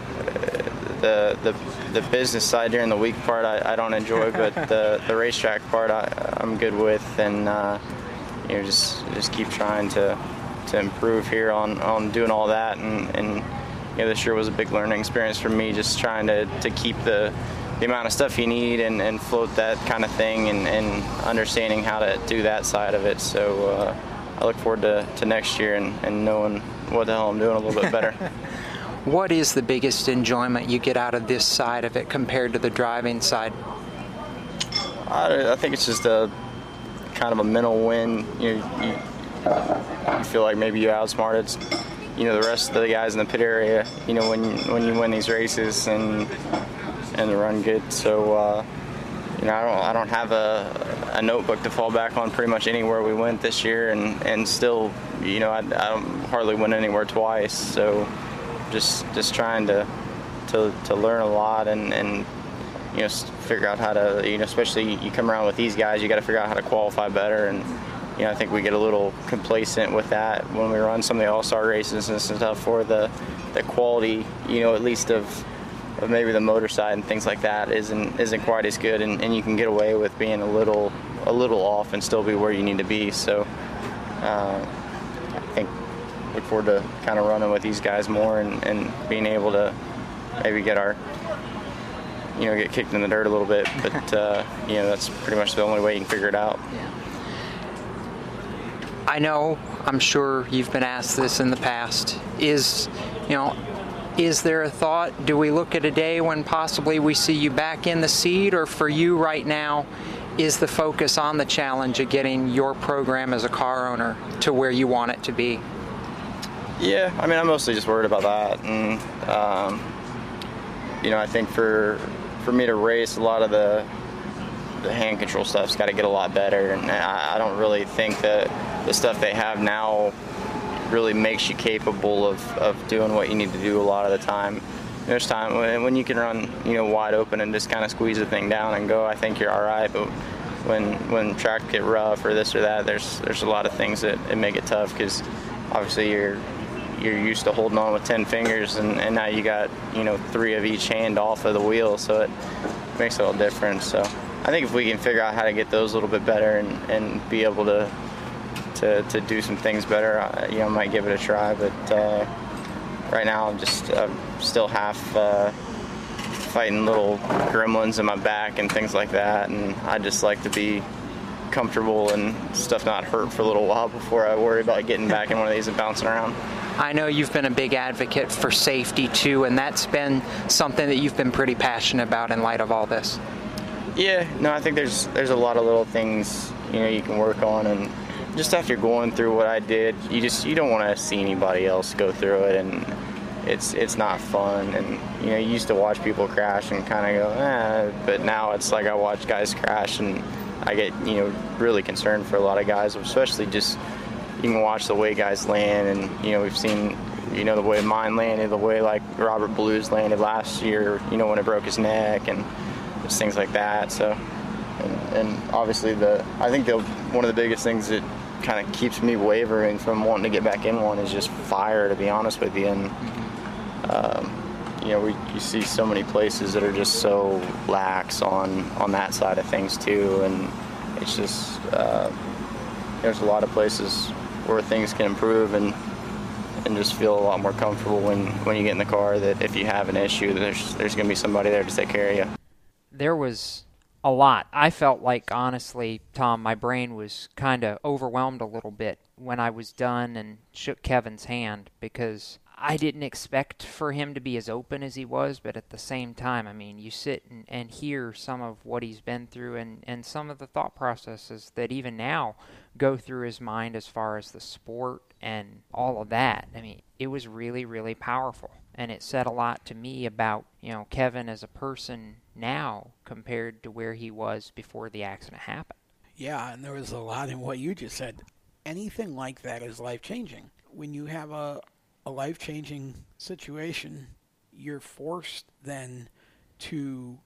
the the the business side during the week part I, I don't enjoy, but the the racetrack part I, I'm good with, and uh, you know just just keep trying to to improve here on on doing all that and and you know this year was a big learning experience for me just trying to to keep the the amount of stuff you need and, and float that kind of thing and, and, understanding how to do that side of it. So uh, I look forward to, to next year and, and knowing what the hell I'm doing a little bit better. what is the biggest enjoyment you get out of this side of it compared to the driving side? I, I think it's just a kind of a mental win. You, you, you feel like maybe you outsmarted you know the rest of the guys in the pit area. You know when when you win these races and and the run good. So uh, you know, I don't I don't have a, a notebook to fall back on pretty much anywhere we went this year, and and still, you know, I, I hardly went anywhere twice. So just just trying to to, to learn a lot and and you know figure out how to you know especially you come around with these guys, you got to figure out how to qualify better and. You know, I think we get a little complacent with that when we run some of the all-star races and stuff for the, the quality, you know, at least of of maybe the motor side and things like that isn't isn't quite as good, and, and you can get away with being a little a little off and still be where you need to be. So uh, I think look forward to kind of running with these guys more and, and being able to maybe get our you know get kicked in the dirt a little bit, but uh, you know that's pretty much the only way you can figure it out. Yeah. I know, I'm sure you've been asked this in the past. Is, you know, is there a thought? Do we look at a day when possibly we see you back in the seat, or for you right now, is the focus on the challenge of getting your program as a car owner to where you want it to be? Yeah, I mean, I'm mostly just worried about that, and um, you know, I think for for me to race, a lot of the the hand control stuff's got to get a lot better, and I, I don't really think that the stuff they have now really makes you capable of, of doing what you need to do a lot of the time. There's time when, when you can run, you know, wide open and just kind of squeeze the thing down and go. I think you're all right, but when when track get rough or this or that, there's there's a lot of things that it make it tough because obviously you're you're used to holding on with 10 fingers and, and now you got you know three of each hand off of the wheel so it makes a little difference so i think if we can figure out how to get those a little bit better and, and be able to to, to do some things better uh, you know I might give it a try but uh, right now i'm just uh, still half uh, fighting little gremlins in my back and things like that and i just like to be comfortable and stuff not hurt for a little while before i worry about getting back in one of these and bouncing around I know you've been a big advocate for safety too, and that's been something that you've been pretty passionate about in light of all this. Yeah, no, I think there's there's a lot of little things you know you can work on, and just after going through what I did, you just you don't want to see anybody else go through it, and it's it's not fun. And you know, you used to watch people crash and kind of go, eh, but now it's like I watch guys crash, and I get you know really concerned for a lot of guys, especially just you can watch the way guys land, and you know we've seen you know the way mine landed, the way like Robert Ballou landed last year, you know when it broke his neck, and just things like that. So, and, and obviously the I think the one of the biggest things that kind of keeps me wavering from wanting to get back in one is just fire, to be honest with you, and. Um, you know, we, you see so many places that are just so lax on on that side of things too, and it's just uh, there's a lot of places where things can improve and and just feel a lot more comfortable when when you get in the car that if you have an issue there's there's going to be somebody there to take care of you there was a lot i felt like honestly tom my brain was kind of overwhelmed a little bit when i was done and shook kevin's hand because I didn't expect for him to be as open as he was, but at the same time, I mean, you sit and, and hear some of what he's been through and, and some of the thought processes that even now go through his mind as far as the sport and all of that. I mean, it was really, really powerful. And it said a lot to me about, you know, Kevin as a person now compared to where he was before the accident happened. Yeah, and there was a lot in what you just said. Anything like that is life changing. When you have a, a life changing situation, you're forced then to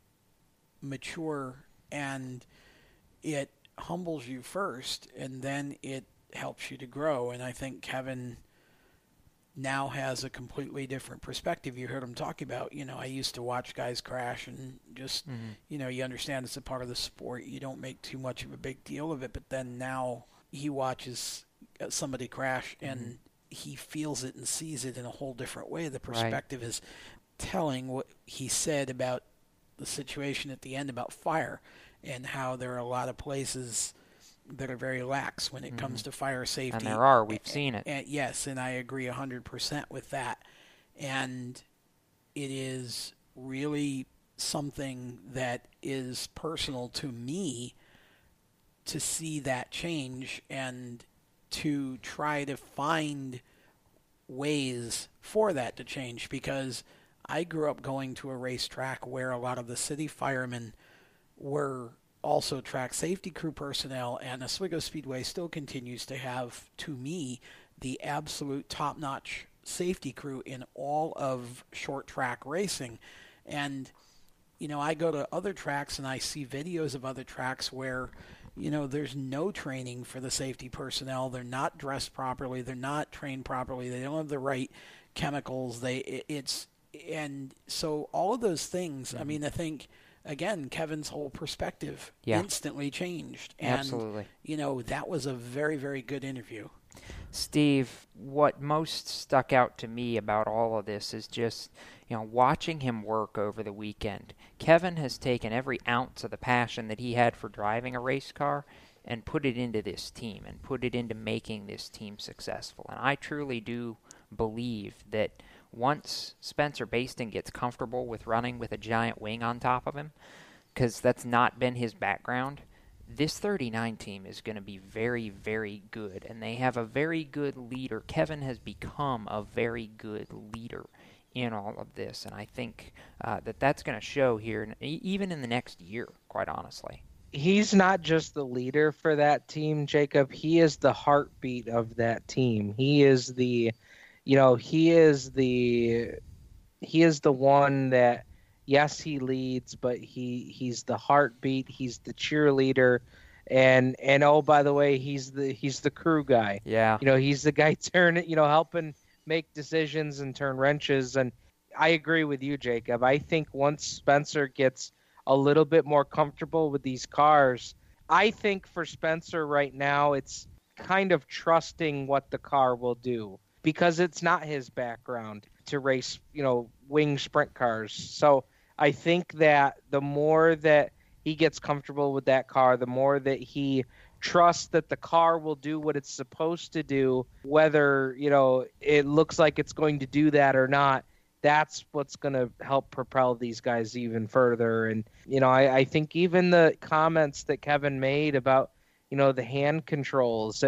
mature and it humbles you first and then it helps you to grow. And I think Kevin now has a completely different perspective. You heard him talk about, you know, I used to watch guys crash and just, mm-hmm. you know, you understand it's a part of the sport. You don't make too much of a big deal of it. But then now he watches somebody crash and mm-hmm he feels it and sees it in a whole different way. The perspective right. is telling what he said about the situation at the end about fire and how there are a lot of places that are very lax when it mm-hmm. comes to fire safety. And there are, we've seen it. And, yes, and I agree 100% with that. And it is really something that is personal to me to see that change and to try to find ways for that to change because I grew up going to a racetrack where a lot of the city firemen were also track safety crew personnel, and Oswego Speedway still continues to have, to me, the absolute top notch safety crew in all of short track racing. And, you know, I go to other tracks and I see videos of other tracks where you know, there's no training for the safety personnel. They're not dressed properly. They're not trained properly. They don't have the right chemicals. They it, it's and so all of those things. Mm-hmm. I mean, I think again, Kevin's whole perspective yeah. instantly changed. And, Absolutely. You know, that was a very very good interview. Steve, what most stuck out to me about all of this is just you know, watching him work over the weekend, Kevin has taken every ounce of the passion that he had for driving a race car and put it into this team and put it into making this team successful. And I truly do believe that once Spencer Bayston gets comfortable with running with a giant wing on top of him, because that's not been his background, this 39 team is going to be very, very good. And they have a very good leader. Kevin has become a very good leader in all of this, and I think uh, that that's going to show here, even in the next year, quite honestly. he's not just the leader for that team, Jacob. He is the heartbeat of that team. He is the, you know, he is the, he is the one that, yes, he leads, but he he's the heartbeat. He's the cheerleader, and and oh by the way, he's the he's the crew guy. Yeah, you know, he's the guy turning, you know, helping make decisions and turn wrenches. And I agree with you, Jacob. I think once Spencer gets a little bit more comfortable with these cars. I think for Spencer right now, it's kind of trusting what the car will do because it's not his background to race, you know, wing sprint cars. So I think that the more that he gets comfortable with that car, the more that he trusts that the car will do what it's supposed to do, whether, you know, it looks like it's going to do that or not that's what's going to help propel these guys even further. And, you know, I, I, think even the comments that Kevin made about, you know, the hand controls,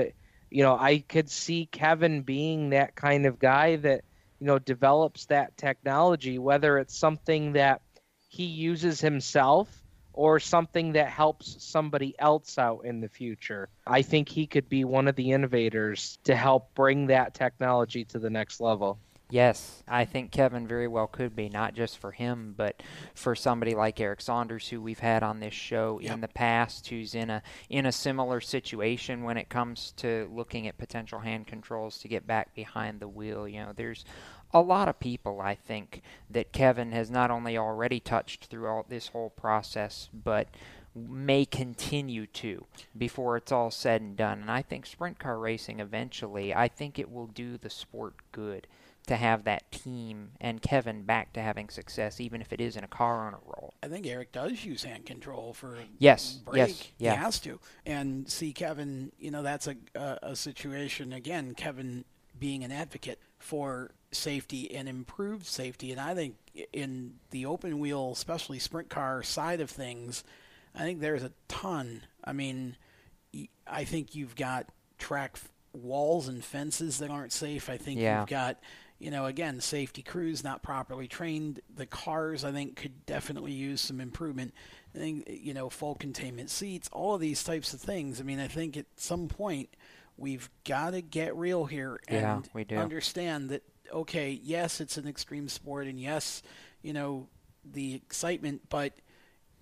you know, I could see Kevin being that kind of guy that, you know, develops that technology, whether it's something that he uses himself or something that helps somebody else out in the future. I think he could be one of the innovators to help bring that technology to the next level. Yes, I think Kevin very well could be, not just for him, but for somebody like Eric Saunders, who we've had on this show yep. in the past, who's in a in a similar situation when it comes to looking at potential hand controls to get back behind the wheel. You know, there's a lot of people I think that Kevin has not only already touched throughout this whole process, but may continue to before it's all said and done. And I think sprint car racing eventually, I think it will do the sport good to have that team and Kevin back to having success, even if it is in a car owner role. I think Eric does use hand control for yes, break. yes, yeah. He has to, and see Kevin. You know, that's a, a a situation again. Kevin being an advocate for safety and improved safety, and I think in the open wheel, especially sprint car side of things, I think there's a ton. I mean, I think you've got track walls and fences that aren't safe. I think yeah. you've got you know, again, safety crews not properly trained. The cars, I think, could definitely use some improvement. I think, you know, full containment seats, all of these types of things. I mean, I think at some point we've got to get real here and yeah, understand that, okay, yes, it's an extreme sport, and yes, you know, the excitement, but –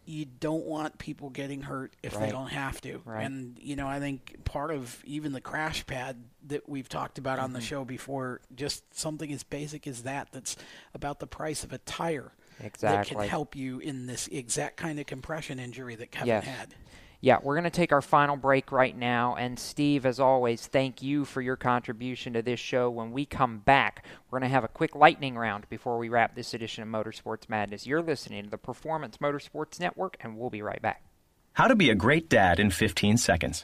you don't want people getting hurt if right. they don't have to. Right. And you know, I think part of even the crash pad that we've talked about mm-hmm. on the mm-hmm. show before, just something as basic as that that's about the price of a tire. Exactly. That can help you in this exact kind of compression injury that Kevin yes. had yeah, we're going to take our final break right now. And Steve, as always, thank you for your contribution to this show. When we come back, we're going to have a quick lightning round before we wrap this edition of Motorsports Madness. You're listening to the Performance Motorsports Network, and we'll be right back. How to be a great dad in 15 seconds.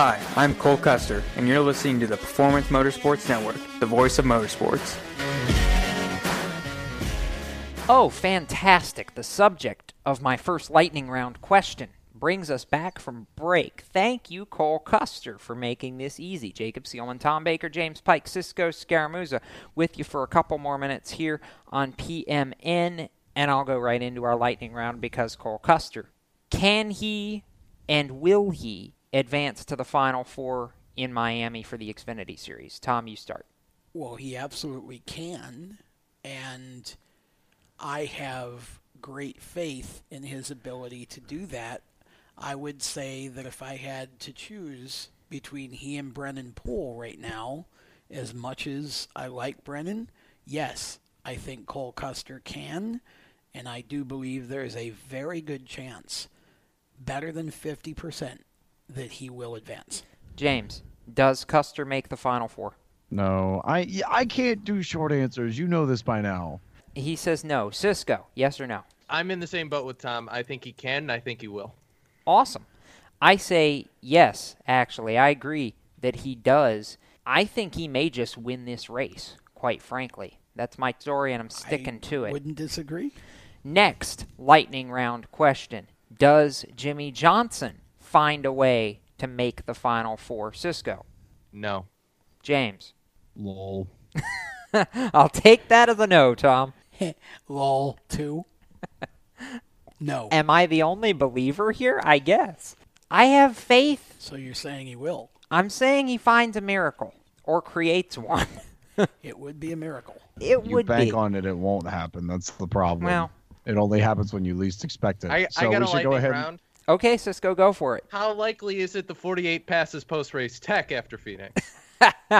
Hi, I'm Cole Custer, and you're listening to the Performance Motorsports Network, the voice of motorsports. Oh, fantastic. The subject of my first lightning round question brings us back from break. Thank you, Cole Custer, for making this easy. Jacob Seelman, Tom Baker, James Pike, Cisco Scaramouza with you for a couple more minutes here on PMN, and I'll go right into our lightning round because Cole Custer. Can he and will he advance to the Final Four in Miami for the Xfinity Series? Tom, you start. Well, he absolutely can, and I have great faith in his ability to do that. I would say that if I had to choose between he and Brennan Poole right now, as much as I like Brennan, yes, I think Cole Custer can, and I do believe there is a very good chance, better than 50%, that he will advance. James, does Custer make the Final Four? No, I I can't do short answers. You know this by now. He says no. Cisco, yes or no? I'm in the same boat with Tom. I think he can, and I think he will. Awesome. I say yes, actually. I agree that he does. I think he may just win this race, quite frankly. That's my story, and I'm sticking I to it. Wouldn't disagree. Next lightning round question Does Jimmie Johnson find a way to make the Final Four? Cisco. No. James. Lol. I'll take that as a no, Tom. Lol, two. no. Am I the only believer here? I guess. I have faith. So you're saying he will? I'm saying he finds a miracle or creates one. it would be a miracle. It would be. If you would bank be. on it, it won't happen. That's the problem. Well- it only happens when you least expect it. I, so I got we a should go ahead. round. Okay, Cisco, go for it. How likely is it the 48 passes post race tech after Phoenix?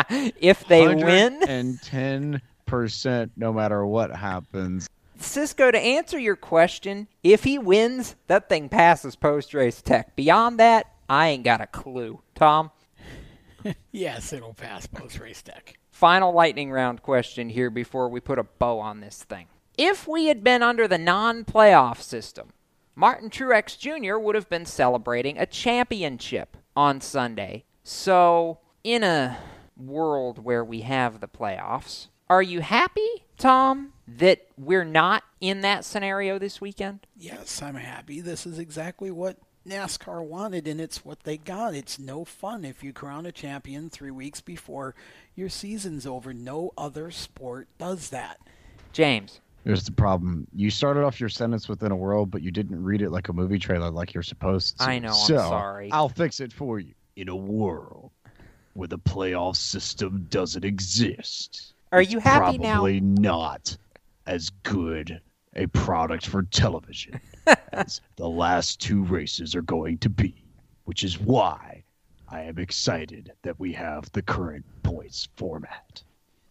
if they win, and ten percent, no matter what happens. Cisco, to answer your question, if he wins, that thing passes post race tech. Beyond that, I ain't got a clue. Tom? yes, it'll pass post race tech. Final lightning round question here before we put a bow on this thing. If we had been under the non playoff system, Martin Truex Jr. would have been celebrating a championship on Sunday. So, in a world where we have the playoffs, are you happy, Tom, that we're not in that scenario this weekend? Yes, I'm happy. This is exactly what NASCAR wanted, and it's what they got. It's no fun if you crown a champion three weeks before your season's over. No other sport does that. James. Here's the problem. You started off your sentence within a world, but you didn't read it like a movie trailer like you're supposed to. I know, I'm sorry. I'll fix it for you. In a world where the playoff system doesn't exist. Are you happy now? Probably not as good a product for television as the last two races are going to be, which is why I am excited that we have the current points format.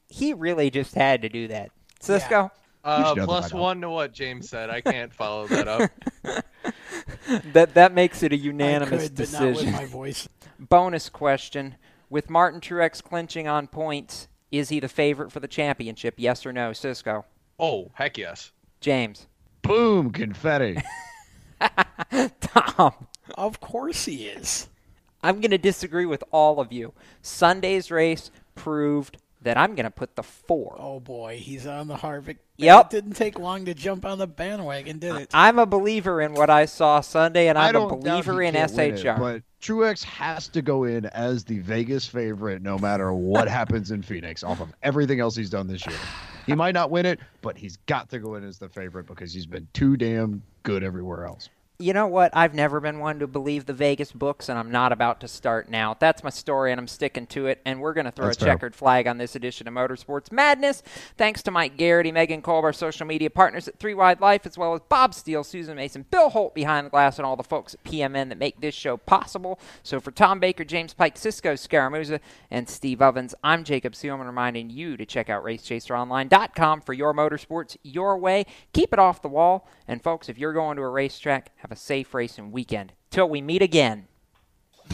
He really just had to do that. Cisco? Uh, know that plus by now. one to what James said. I can't follow that up. that that makes it a unanimous could, but not with decision. my voice. Bonus question: With Martin Truex clinching on points, is he the favorite for the championship? Yes or no, Cisco? Oh, heck yes. James. Boom, confetti. Tom. Of course he is. I'm going to disagree with all of you. Sunday's race proved that I'm going to put the four. Oh boy, he's on the Harvick. Yep. It didn't take long to jump on the bandwagon, did it? I'm a believer in what I saw Sunday, and I I'm a don't doubt believer he in can't it, SHR. but Truex has to go in as the Vegas favorite no matter what happens in Phoenix off of everything else he's done this year. he might not win it, but he's got to go in as the favorite because he's been too damn good everywhere else you know what? I've never been one to believe the Vegas books, and I'm not about to start now. That's my story, and I'm sticking to it. And we're going to throw That's a fair. checkered flag on this edition of Motorsports Madness. Thanks to Mike Garrity, Megan Kolb, our social media partners at Three Wide Life, as well as Bob Steele, Susan Mason, Bill Holt behind the glass, and all the folks at PMN that make this show possible. So for Tom Baker, James Pike, Cisco Scaramuza, and Steve Evans, I'm Jacob Seelman reminding you to check out RaceChaserOnline.com for your motorsports your way. Keep it off the wall. And folks, if you're going to a racetrack, have a safe racing weekend. Till we meet again.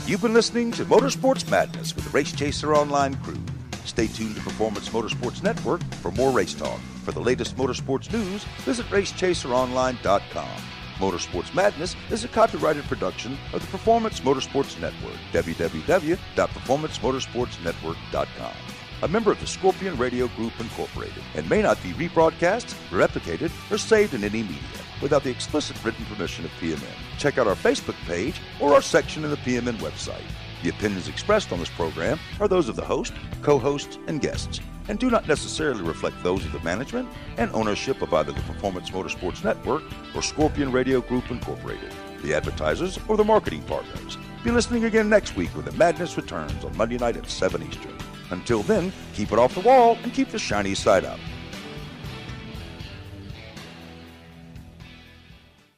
You've been listening to Motorsports Madness with the Race Chaser Online crew. Stay tuned to Performance Motorsports Network for more race talk. For the latest motorsports news, visit racechaseronline.com. Motorsports Madness is a copyrighted production of the Performance Motorsports Network. www.performancemotorsportsnetwork.com a member of the Scorpion Radio Group Incorporated, and may not be rebroadcast, replicated, or saved in any media without the explicit written permission of PMN. Check out our Facebook page or our section in the PMN website. The opinions expressed on this program are those of the host, co hosts, and guests, and do not necessarily reflect those of the management and ownership of either the Performance Motorsports Network or Scorpion Radio Group Incorporated, the advertisers, or the marketing partners. Be listening again next week when the madness returns on Monday night at 7 Eastern. Until then, keep it off the wall and keep the shiny side up.